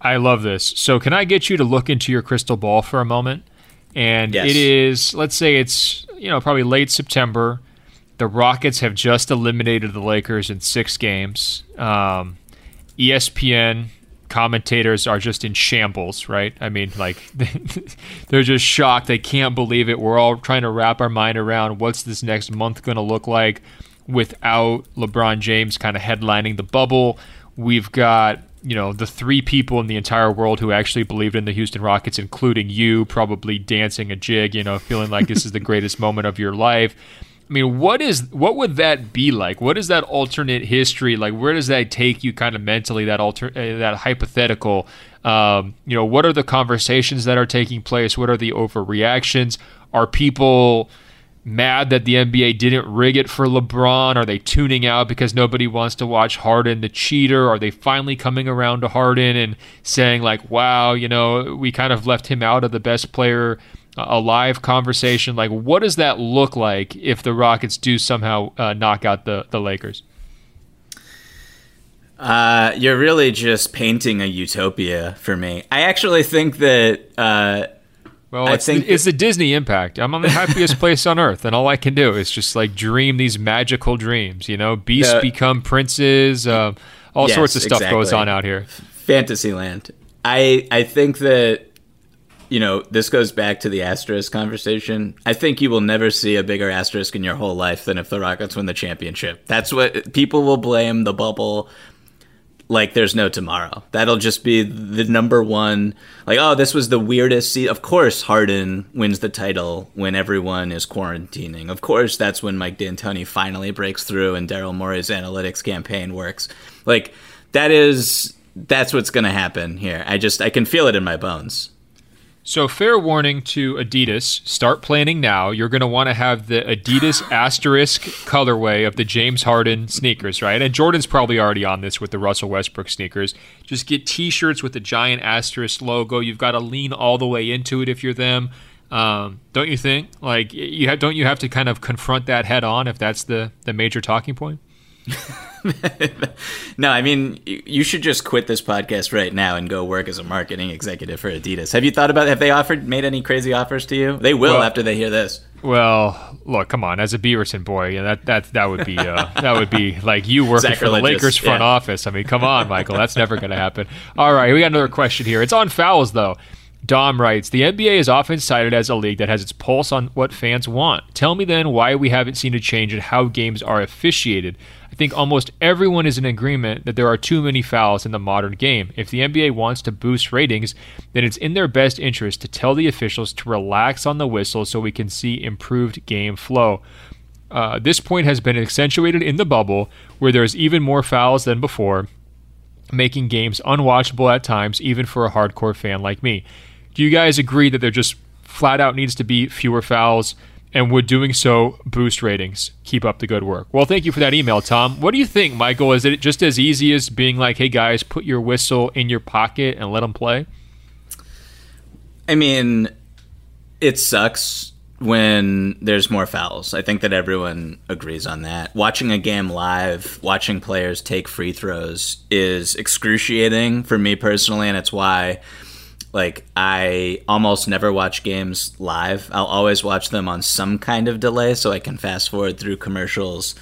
I love this. So, can I get you to look into your crystal ball for a moment? And Yes. it is, let's say it's, you know, probably late September. The Rockets have just eliminated the Lakers in six games. Um, ESPN commentators are just in shambles, right? I mean, like, they're just shocked. They can't believe it. We're all trying to wrap our mind around what's this next month going to look like without LeBron James kind of headlining the bubble. We've got, you know, the three people in the entire world who actually believed in the Houston Rockets, including you, probably dancing a jig, you know, feeling like this is the greatest moment of your life. I mean, what is what would that be like? What is that alternate history like? Where does that take you, kind of mentally? That alter uh, that hypothetical. Um, you know, what are the conversations that are taking place? What are the overreactions? Are people mad that the NBA didn't rig it for LeBron? Are they tuning out because nobody wants to watch Harden the cheater? Are they finally coming around to Harden and saying like, "Wow, you know, we kind of left him out of the best player alive conversation"? Like, what does that look like if the Rockets do somehow uh, knock out the the Lakers? Uh, you're really just painting a utopia for me. I actually think that. Uh, Well, I it's, think the, it's the Disney impact. I'm on the happiest place on earth, and all I can do is just like dream these magical dreams. You know, beasts The- become princes. Uh, all Yes, sorts of stuff goes on out here. Fantasyland. I I think that you know this goes back to the asterisk conversation. I think you will never see a bigger asterisk in your whole life than if the Rockets win the championship. That's what people will blame the bubble like there's no tomorrow. That'll just be the number one. Like, oh, this was the weirdest. Se-. Of course, Harden wins the title when everyone is quarantining. Of course, that's when Mike D'Antoni finally breaks through and Daryl Morey's analytics campaign works. Like, that is that's what's going to happen here. I just I can feel it in my bones. So, fair warning to Adidas start planning now. You're going to want to have the Adidas asterisk colorway of the James Harden sneakers, right? And Jordan's probably already on this with the Russell Westbrook sneakers. Just get t shirts with the giant asterisk logo. You've got to lean all the way into it if you're them. Um, don't you think? Like, you have, don't you have to kind of confront that head on if that's the, the major talking point? No, I mean you should just quit this podcast right now and go work as a marketing executive for Adidas. Have you thought about? Have they offered made any crazy offers to you? They will Well- after they hear this. Well, look, come on. As a Beaverton boy, yeah, that that that would be uh, that would be like you working for the Lakers front yeah. office. I mean, come on, Michael. That's never going to happen. All right, we got another question here. It's on fouls though. Dom writes, the NBA is often cited as a league that has its pulse on what fans want. Tell me then why we haven't seen a change in how games are officiated. I think almost everyone is in agreement that there are too many fouls in the modern game. If the NBA wants to boost ratings, then it's in their best interest to tell the officials to relax on the whistle so we can see improved game flow. Uh, this point has been accentuated in the bubble, where there's even more fouls than before, making games unwatchable at times, even for a hardcore fan like me. Do you guys agree that there just flat out needs to be fewer fouls? And would doing so boost ratings? Keep up the good work. Well, thank you for that email, Tom. What do you think, Michael? Is it just as easy as being like, hey guys, put your whistle in your pocket and let them play? I mean, it sucks when there's more fouls. I think that everyone agrees on that. Watching a game live, watching players take free throws is excruciating for me personally, and it's why like I almost never watch games live. I'll always watch them on some kind of delay so I can fast forward through commercials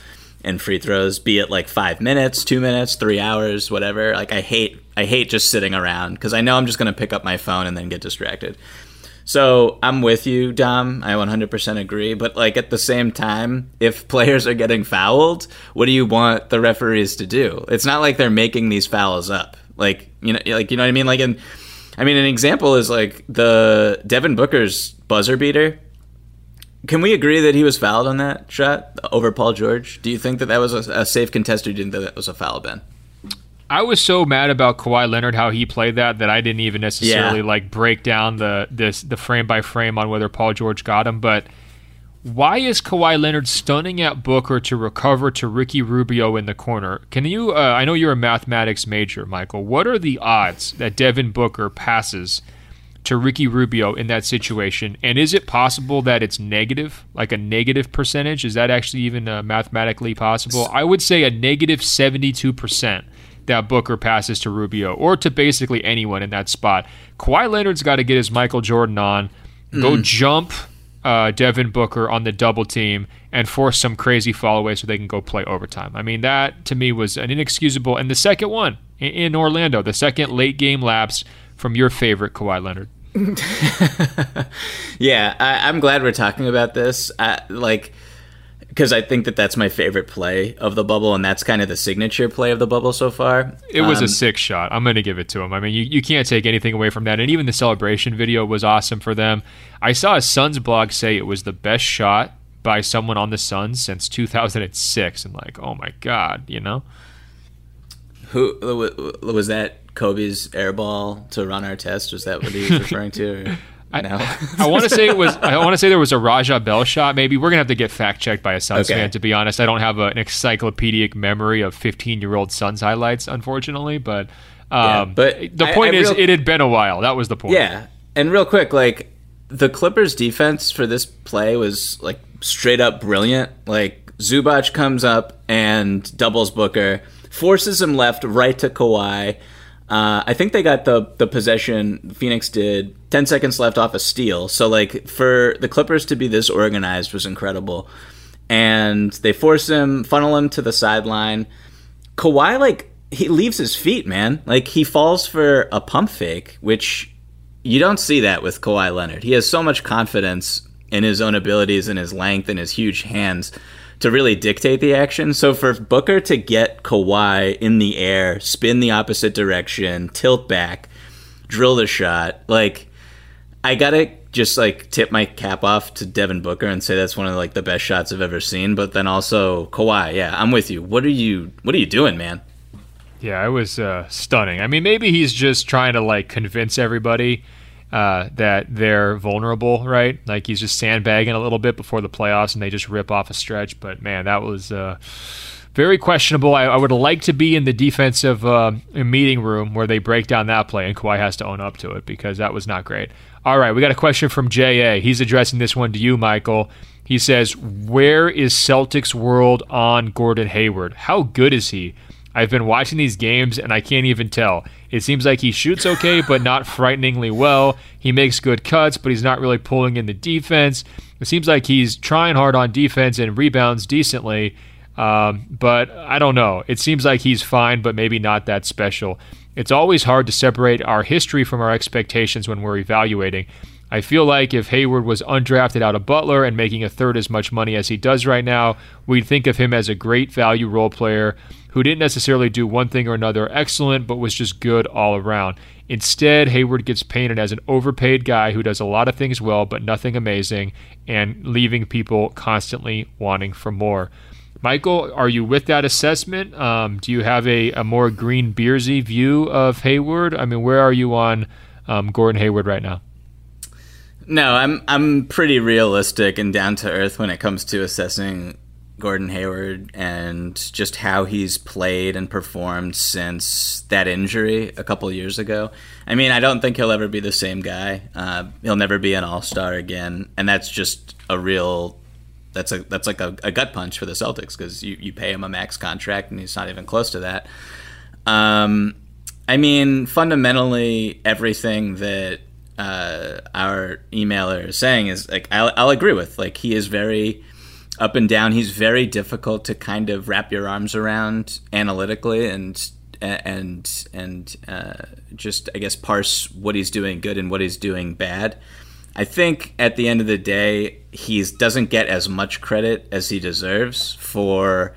and free throws, be it like 5 minutes, 2 minutes, 3 hours, whatever. Like I hate I hate just sitting around cuz I know I'm just going to pick up my phone and then get distracted. So I'm with you, Dom. I 100% agree. But like at the same time, if players are getting fouled, what do you want the referees to do? It's not like they're making these fouls up. Like you know, like you know what I mean. Like, in, I mean, an example is like the Devin Booker's buzzer beater. Can we agree that he was fouled on that shot over Paul George? Do you think that that was a, a safe contest, or do you think that that was a foul, Ben? I was so mad about Kawhi Leonard how he played that that I didn't even necessarily Yeah. like break down the this the frame by frame on whether Paul George got him, but why is Kawhi Leonard stunning at Booker to recover to Ricky Rubio in the corner? Can you? Uh, I know you're a mathematics major, Michael. What are the odds that Devin Booker passes to Ricky Rubio in that situation? And is it possible that it's negative, like a negative percentage? Is that actually even uh, mathematically possible? I would say a negative seventy-two percent that Booker passes to Rubio or to basically anyone in that spot. Kawhi Leonard's got to get his Michael Jordan on, go Mm. jump uh, Devin Booker on the double team and force some crazy fall away so they can go play overtime. I mean, that to me was an inexcusable. And the second one in, Orlando, the second late game lapse from your favorite Kawhi Leonard. Yeah, I, I'm glad we're talking about this. I, like, because I think that that's my favorite play of the bubble, and that's kind of the signature play of the bubble so far. It was Um, a sick shot. I'm going to give it to him. I mean, you, you can't take anything away from that. And even the celebration video was awesome for them. I saw a Suns blog say it was the best shot by someone on the Suns since 2006. And like, oh my God, you know? Who was that? Kobe's airball to run our test. Was that what he was referring to? I, no. I want to say it was. I want to say there was a Raja Bell shot. Maybe we're gonna have to get fact checked by a Suns Okay. fan. To be honest, I don't have a, an encyclopedic memory of 15 year old Suns highlights, unfortunately. But, um, Yeah, but the I- point I is, real- it had been a while. That was the point. Yeah, and real quick, like the Clippers' defense for this play was like straight up brilliant. Like Zubac comes up and doubles Booker, forces him left, right to Kawhi. Uh, I think they got the the possession. Phoenix did ten seconds left off a steal. So like for the Clippers to be this organized was incredible, and they force him, funnel him to the sideline. Kawhi like he leaves his feet, man. Like he falls for a pump fake, which you don't see that with Kawhi Leonard. He has so much confidence in his own abilities and his length and his huge hands to really dictate the action. So for Booker to get Kawhi in the air, spin the opposite direction, tilt back, drill the shot, like I gotta just like tip my cap off to Devin Booker and say that's one of like the best shots I've ever seen. But then also Kawhi, yeah, I'm with you. What are you what are you doing, man? Yeah, it was uh, stunning. I mean, maybe he's just trying to like convince everybody uh, that they're vulnerable, right? Like he's just sandbagging a little bit before the playoffs, and they just rip off a stretch. But man, that was uh, very questionable. I, I would like to be in the defensive uh, meeting room where they break down that play, and Kawhi has to own up to it because that was not great. All right, we got a question from JA. He's addressing this one to you, Michael. He says, Where is Celtics World on Gordon Hayward? How good is he? I've been watching these games and I can't even tell. It seems like he shoots okay, but not frighteningly well. He makes good cuts, but he's not really pulling in the defense. It seems like he's trying hard on defense and rebounds decently, um, but I don't know. It seems like he's fine, but maybe not that special. It's always hard to separate our history from our expectations when we're evaluating. I feel like if Hayward was undrafted out of Butler and making a third as much money as he does right now, we'd think of him as a great value role player who didn't necessarily do one thing or another excellent, but was just good all around. Instead, Hayward gets painted as an overpaid guy who does a lot of things well, but nothing amazing, and leaving people constantly wanting for more. Michael, are you with that assessment? Um, do you have a, a more green beersy view of Hayward? I mean, where are you on um, Gordon Hayward right now? No, I'm I'm pretty realistic and down to earth when it comes to assessing Gordon Hayward and just how he's played and performed since that injury a couple years ago. I mean, I don't think he'll ever be the same guy. Uh, he'll never be an All Star again, and that's just a real. That's a that's like a, a gut punch for the Celtics because you, you pay him a max contract and he's not even close to that. Um, I mean, fundamentally, everything that uh, our emailer is saying is like I'll, I'll agree with. Like he is very up and down. He's very difficult to kind of wrap your arms around analytically and and and uh, just I guess parse what he's doing good and what he's doing bad. I think at the end of the day, he doesn't get as much credit as he deserves for.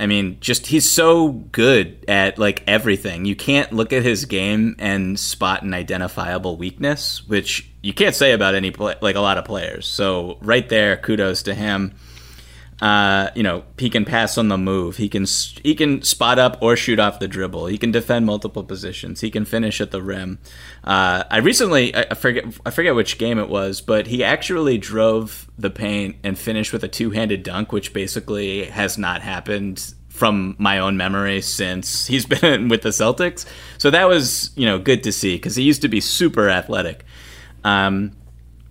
I mean, just he's so good at like everything. You can't look at his game and spot an identifiable weakness, which you can't say about any like a lot of players. So right there, kudos to him. Uh, you know, he can pass on the move. He can he can spot up or shoot off the dribble. He can defend multiple positions. He can finish at the rim. Uh, I recently I forget I forget which game it was, but he actually drove the paint and finished with a two handed dunk, which basically has not happened from my own memory since he's been with the Celtics. So that was you know good to see because he used to be super athletic. Um,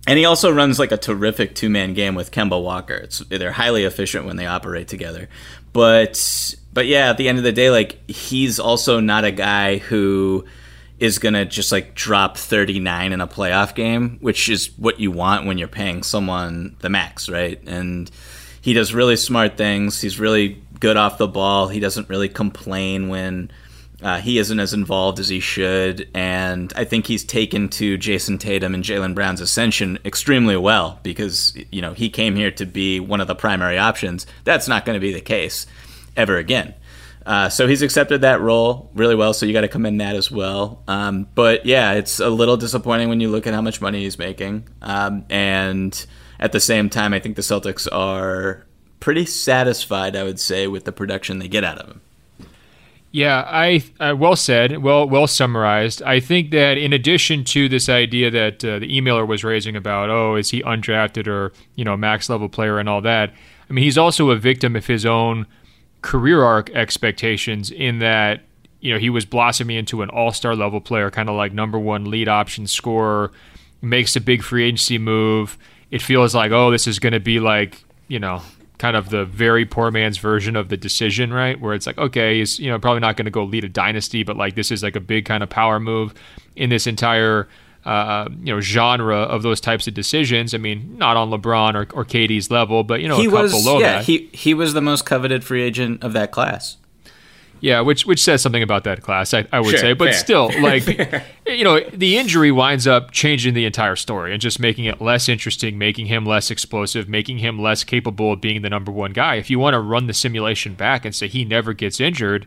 and he also runs like a terrific two man game with Kemba Walker. It's, they're highly efficient when they operate together. But but yeah, at the end of the day, like he's also not a guy who is gonna just like drop 39 in a playoff game, which is what you want when you're paying someone the max, right? And he does really smart things. He's really good off the ball. He doesn't really complain when uh, he isn't as involved as he should, and I think he's taken to Jayson Tatum and Jaylen Brown's ascension extremely well because you know he came here to be one of the primary options. That's not going to be the case ever again. Uh, so he's accepted that role really well. So you got to commend that as well. Um, but yeah, it's a little disappointing when you look at how much money he's making, um, and at the same time, I think the Celtics are pretty satisfied. I would say with the production they get out of him. Yeah, I uh, well said, well well summarized. I think that in addition to this idea that uh, the emailer was raising about, oh, is he undrafted or you know max level player and all that. I mean, he's also a victim of his own career arc expectations in that you know he was blossoming into an all star level player, kind of like number one lead option scorer, makes a big free agency move. It feels like oh, this is going to be like you know kind of the very poor man's version of the decision, right? Where it's like, okay, he's you know probably not going to go lead a dynasty, but like this is like a big kind of power move in this entire uh, you know genre of those types of decisions. I mean, not on LeBron or, or KD's level, but you know, he a couple was yeah that. he he was the most coveted free agent of that class. Yeah, which which says something about that class, I, I would Sure, say. But fair. still, like you know, the injury winds up changing the entire story and just making it less interesting, making him less explosive, making him less capable of being the number one guy. If you want to run the simulation back and say he never gets injured,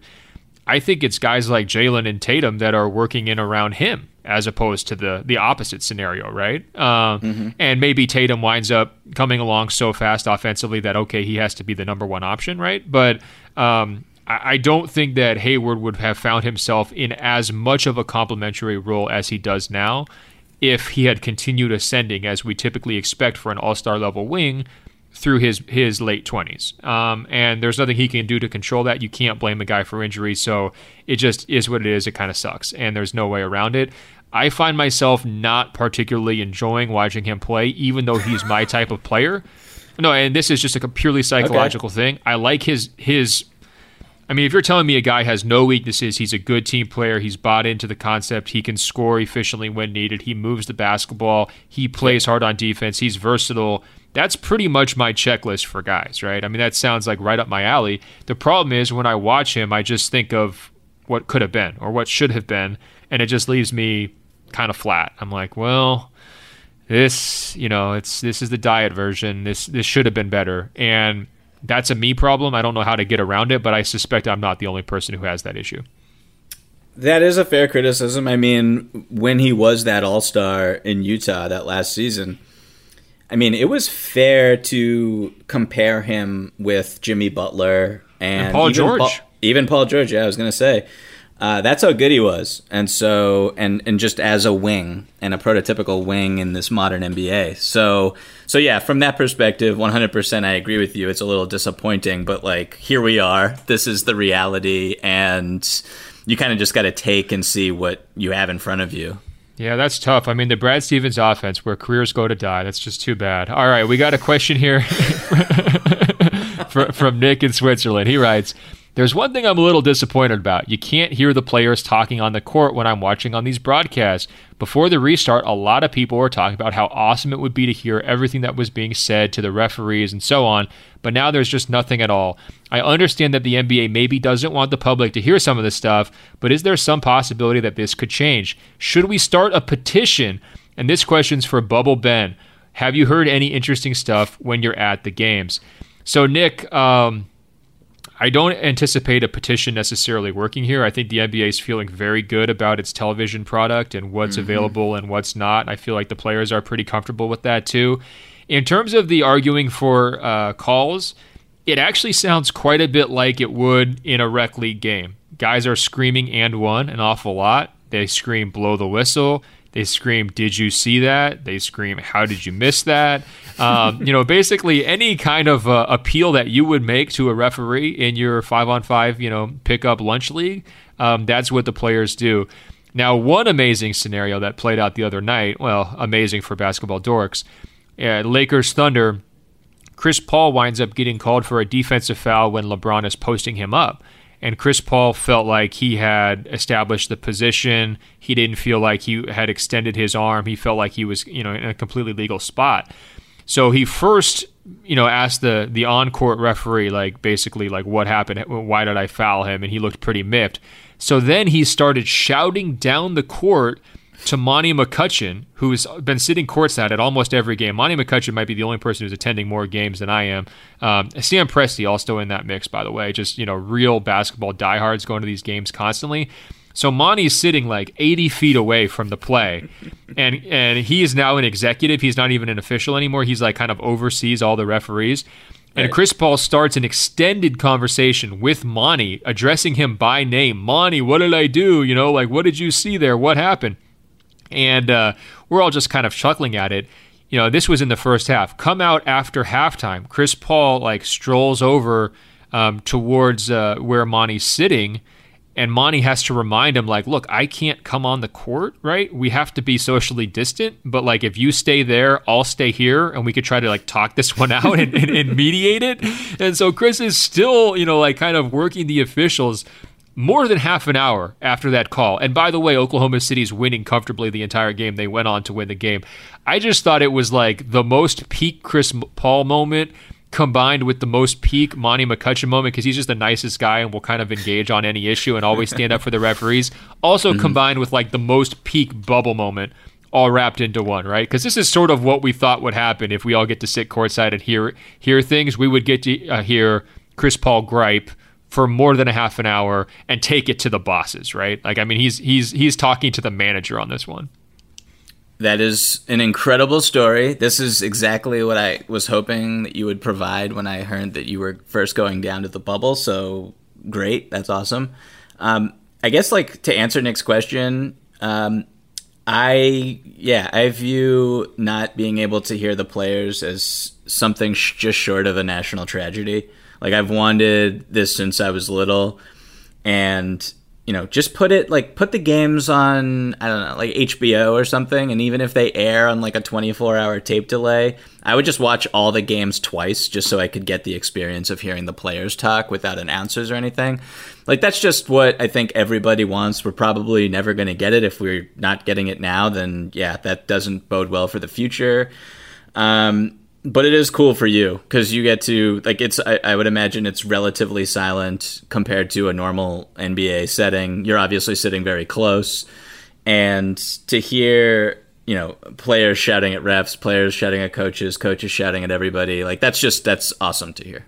I think it's guys like Jaylen and Tatum that are working in around him as opposed to the the opposite scenario, right? Um, And maybe Tatum winds up coming along so fast offensively that okay, he has to be the number one option, right? But um, I don't think that Hayward would have found himself in as much of a complementary role as he does now if he had continued ascending as we typically expect for an all-star level wing through his his late 20s. Um, and there's nothing he can do to control that. You can't blame a guy for injury, so it just is what it is. It kind of sucks, and there's no way around it. I find myself not particularly enjoying watching him play, even though he's my type of player. No, and this is just like a purely psychological thing. I like his his I mean, if you're telling me a guy has no weaknesses, he's a good team player, he's bought into the concept, he can score efficiently when needed, he moves the basketball, he plays hard on defense, he's versatile. That's pretty much my checklist for guys, right? I mean, that sounds like right up my alley. The problem is when I watch him, I just think of what could have been or what should have been, and it just leaves me kind of flat. I'm like, well, this, you know, it's this is the diet version. This this should have been better. And that's a me problem. I don't know how to get around it, but I suspect I'm not the only person who has that issue. That is a fair criticism. I mean, when he was that All Star in Utah that last season, I mean, it was fair to compare him with Jimmy Butler and, And Paul even George. Paul, even Paul George. Yeah, I was gonna say. Uh, that's how good he was, and so and and just as a wing and a prototypical wing in this modern NBA. So so yeah, from that perspective, 100%, I agree with you. It's a little disappointing, but like here we are. This is the reality, and you kind of just got to take and see what you have in front of you. Yeah, that's tough. I mean, the Brad Stevens offense, where careers go to die, that's just too bad. All right, we got a question here fr- from Nick in Switzerland. He writes, There's one thing I'm a little disappointed about. You can't hear the players talking on the court when I'm watching on these broadcasts. Before the restart, a lot of people were talking about how awesome it would be to hear everything that was being said to the referees and so on, but now there's just nothing at all. I understand that the NBA maybe doesn't want the public to hear some of this stuff, but is there some possibility that this could change? Should we start a petition? And this question's for Bubble Ben. Have you heard any interesting stuff when you're at the games? So, Nick, um, I don't anticipate a petition necessarily working here. I think the NBA is feeling very good about its television product and what's Mhm. available and what's not. I feel like the players are pretty comfortable with that too. In terms of the arguing for uh, calls, it actually sounds quite a bit like it would in a rec league game. Guys are screaming and one an awful lot. They scream blow the whistle. They scream, "Did you see that?" They scream, "How did you miss that?" Um, you know, basically any kind of uh, appeal that you would make to a referee in your five-on-five, you know, pickup lunch league. Um, that's what the players do. Now, one amazing scenario that played out the other night. Well, amazing for basketball dorks. Uh, Lakers Thunder. Chris Paul winds up getting called for a defensive foul when LeBron is posting him up and Chris Paul felt like he had established the position. He didn't feel like he had extended his arm. He felt like he was, you know, in a completely legal spot. So he first, you know, asked the the on court referee, like basically, like what happened? Why did I foul him? And he looked pretty miffed. So then he started shouting down the court to Monty McCutchen, who's been sitting courtside at almost every game. Monty McCutchen might be the only person who's attending more games than I am. Um, Sam Presti also in that mix, by the way. Just you know, real basketball diehards going to these games constantly. So Monty's sitting like 80 feet away from the play, and and he is now an executive. He's not even an official anymore. He's like kind of oversees all the referees. And right. Chris Paul starts an extended conversation with Monty, addressing him by name. Monty, what did I do? You know, like what did you see there? What happened? And uh, we're all just kind of chuckling at it. You know, this was in the first half. Come out after halftime, Chris Paul like strolls over um, towards uh, where Monty's sitting, and Monty has to remind him like, "Look, I can't come on the court, right? We have to be socially distant. But like, if you stay there, I'll stay here, and we could try to like talk this one out and, and, and mediate it." And so Chris is still, you know, like kind of working the officials more than half an hour after that call. And by the way, Oklahoma City's winning comfortably the entire game. They went on to win the game. I just thought it was like the most peak Chris Paul moment combined with the most peak Monty McCutchen moment because he's just the nicest guy and will kind of engage on any issue and always stand up for the referees. Also mm-hmm. combined with like the most peak bubble moment all wrapped into one, right? Because this is sort of what we thought would happen if we all get to sit courtside and hear hear things. We would get to uh, hear Chris Paul gripe for more than a half an hour and take it to the bosses, right? Like I mean he's he's he's talking to the manager on this one. That is an incredible story. This is exactly what I was hoping that you would provide when I heard that you were first going down to the bubble. So great, that's awesome. Um, I guess like to answer Nick's question, um, I yeah I view not being able to hear the players as something sh- just short of a national tragedy. Like I've wanted this since I was little, and you know, just put it like put the games on I don't know like HBO or something, and even if they air on like a 24 hour tape delay, I would just watch all the games twice just so I could get the experience of hearing the players talk without announcers or anything. Like that's just what I think everybody wants. We're probably never going to get it if we're not getting it now. Then yeah, that doesn't bode well for the future. Um, but it is cool for you because you get to like it's I, I, would imagine it's relatively silent compared to a normal nba setting. You're obviously sitting very close. And to hear you know players shouting at refs players shouting at coaches coaches shouting at everybody like that's just that's awesome to hear.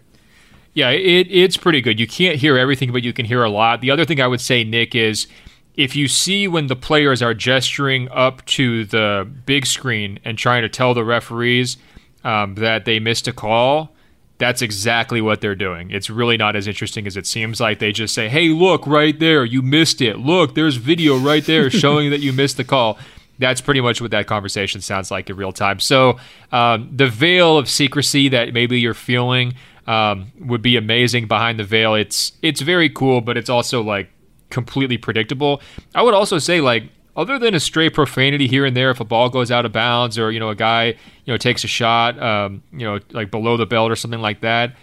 Yeah it, it's pretty good. You can't hear everything but you can hear a lot. The other thing i would say nick is if you see when the players are gesturing up to the big screen and trying to tell the referees um, that they missed a call, that's exactly what they're doing. It's really not as interesting as it seems like. They just say, hey, look right there, you missed it. Look, there's video right there showing that you missed the call. That's pretty much what that conversation sounds like in real time. So, um, the veil of secrecy that maybe you're feeling um, would be amazing behind the veil. It's it's very cool, but it's also like completely predictable. I would also say like other than a stray profanity here and there if a ball goes out of bounds or you know a guy you know takes a shot um, you know like below the belt or something like that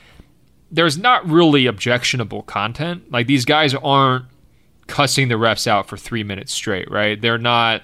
there's not really objectionable content. Like these guys aren't cussing the refs out for three minutes straight right? They're not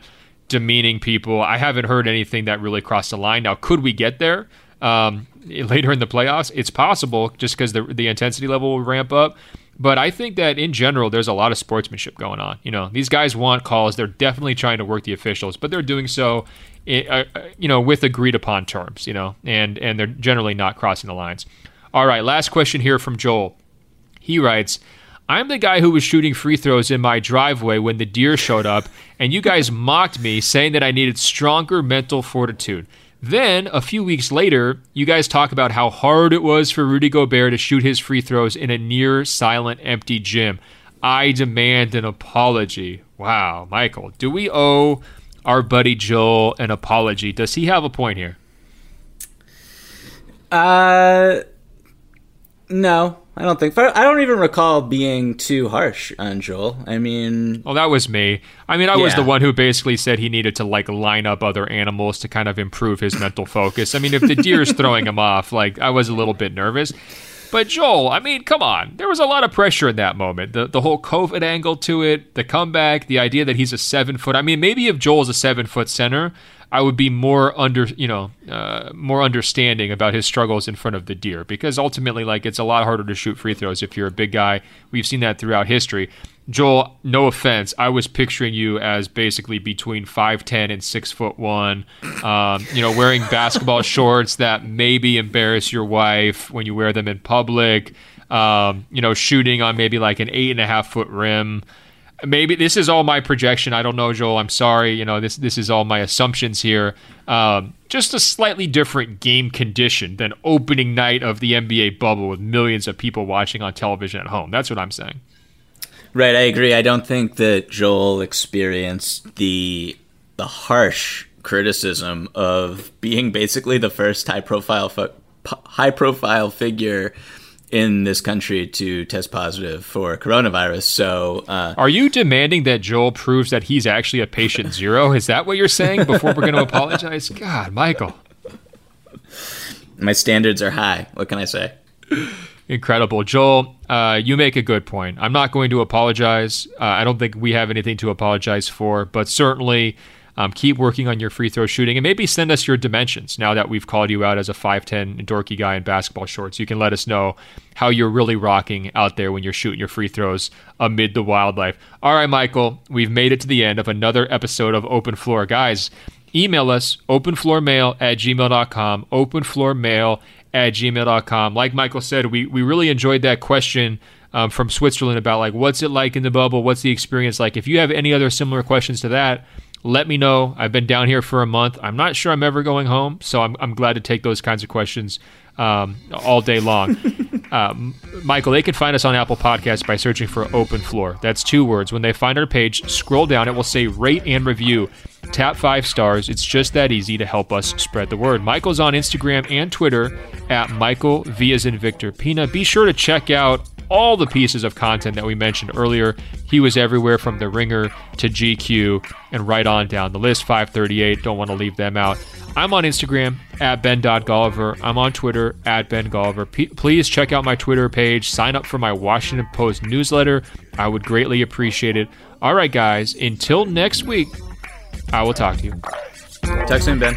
demeaning people. I haven't heard anything that really crossed the line. Now could we get there um, later in the playoffs? It's possible just because the, the intensity level will ramp up but I think that in general, there's a lot of sportsmanship going on. You know, these guys want calls. They're definitely trying to work the officials, but they're doing so, uh, uh, you know, with agreed upon terms. You know, and and they're generally not crossing the lines. All right, last question here from Joel. He writes. I'm the guy who was shooting free throws in my driveway when the deer showed up, and you guys mocked me saying that I needed stronger mental fortitude. Then, a few weeks later, you guys talk about how hard it was for Rudy Gobert to shoot his free throws in a near silent, empty gym. I demand an apology. Wow, Michael, do we owe our buddy Joel an apology? Does he have a point here? Uh, no, I don't think. I don't even recall being too harsh on Joel. I mean, well, that was me. I mean, I Yeah. was the one who basically said he needed to like line up other animals to kind of improve his mental focus. I mean, if the deer is throwing him off, like I was a little bit nervous. But Joel, I mean, come on. There was a lot of pressure in that moment. The the whole COVID angle to it, the comeback, the idea that he's a seven foot. I mean, maybe if Joel's a seven foot center, I would be more under, you know, uh, more understanding about his struggles in front of the deer because ultimately, like, it's a lot harder to shoot free throws if you're a big guy. We've seen that throughout history. Joel, no offense, I was picturing you as basically between five ten and six foot one. Um, you know, wearing basketball shorts that maybe embarrass your wife when you wear them in public. Um, you know, shooting on maybe like an eight and a half foot rim maybe this is all my projection. I don't know, Joel. I'm sorry. You know, this this is all my assumptions here. Um, just a slightly different game condition than opening night of the NBA bubble with millions of people watching on television at home. That's what I'm saying. Right, I agree. I don't think that Joel experienced the the harsh criticism of being basically the first high profile fo- high profile figure in this country to test positive for coronavirus. So, uh, Are you demanding that Joel proves that he's actually a patient zero? Is that what you're saying before we're going to apologize? God, Michael. my standards are high. What can I say? Incredible. Joel, uh, you make a good point. I'm not going to apologize. Uh, I don't think we have anything to apologize for, but certainly um, keep working on your free throw shooting and maybe send us your dimensions now that we've called you out as a 5'10 dorky guy in basketball shorts. You can let us know how you're really rocking out there when you're shooting your free throws amid the wildlife. All right, Michael, we've made it to the end of another episode of Open Floor. Guys, email us openfloormail at gmail.com openfloormail at gmail.com like michael said we, we really enjoyed that question um, from switzerland about like what's it like in the bubble? What's the experience like? If you have any other similar questions to that let me know. I've been down here for a month. I'm not sure i'm ever going home so i'm, I'm glad to take those kinds of questions um, all day long um, Michael, they can find us on Apple Podcasts by searching for Open Floor. That's two words. When they find our page, scroll down. It will say rate and review. Tap five stars. It's just that easy to help us spread the word. Michael's on Instagram and Twitter at Michael V as in Victor Pina. Be sure to check out all the pieces of content that we mentioned earlier. He was everywhere from The Ringer to GQ and right on down the list. 538. Don't want to leave them out. I'm on Instagram at ben.golliver. I'm on Twitter at ben golliver. P- please check out my Twitter page. Sign up for my Washington Post newsletter. I would greatly appreciate it. All right, guys. Until next week, I will talk to you. Talk soon, Ben.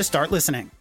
to start listening.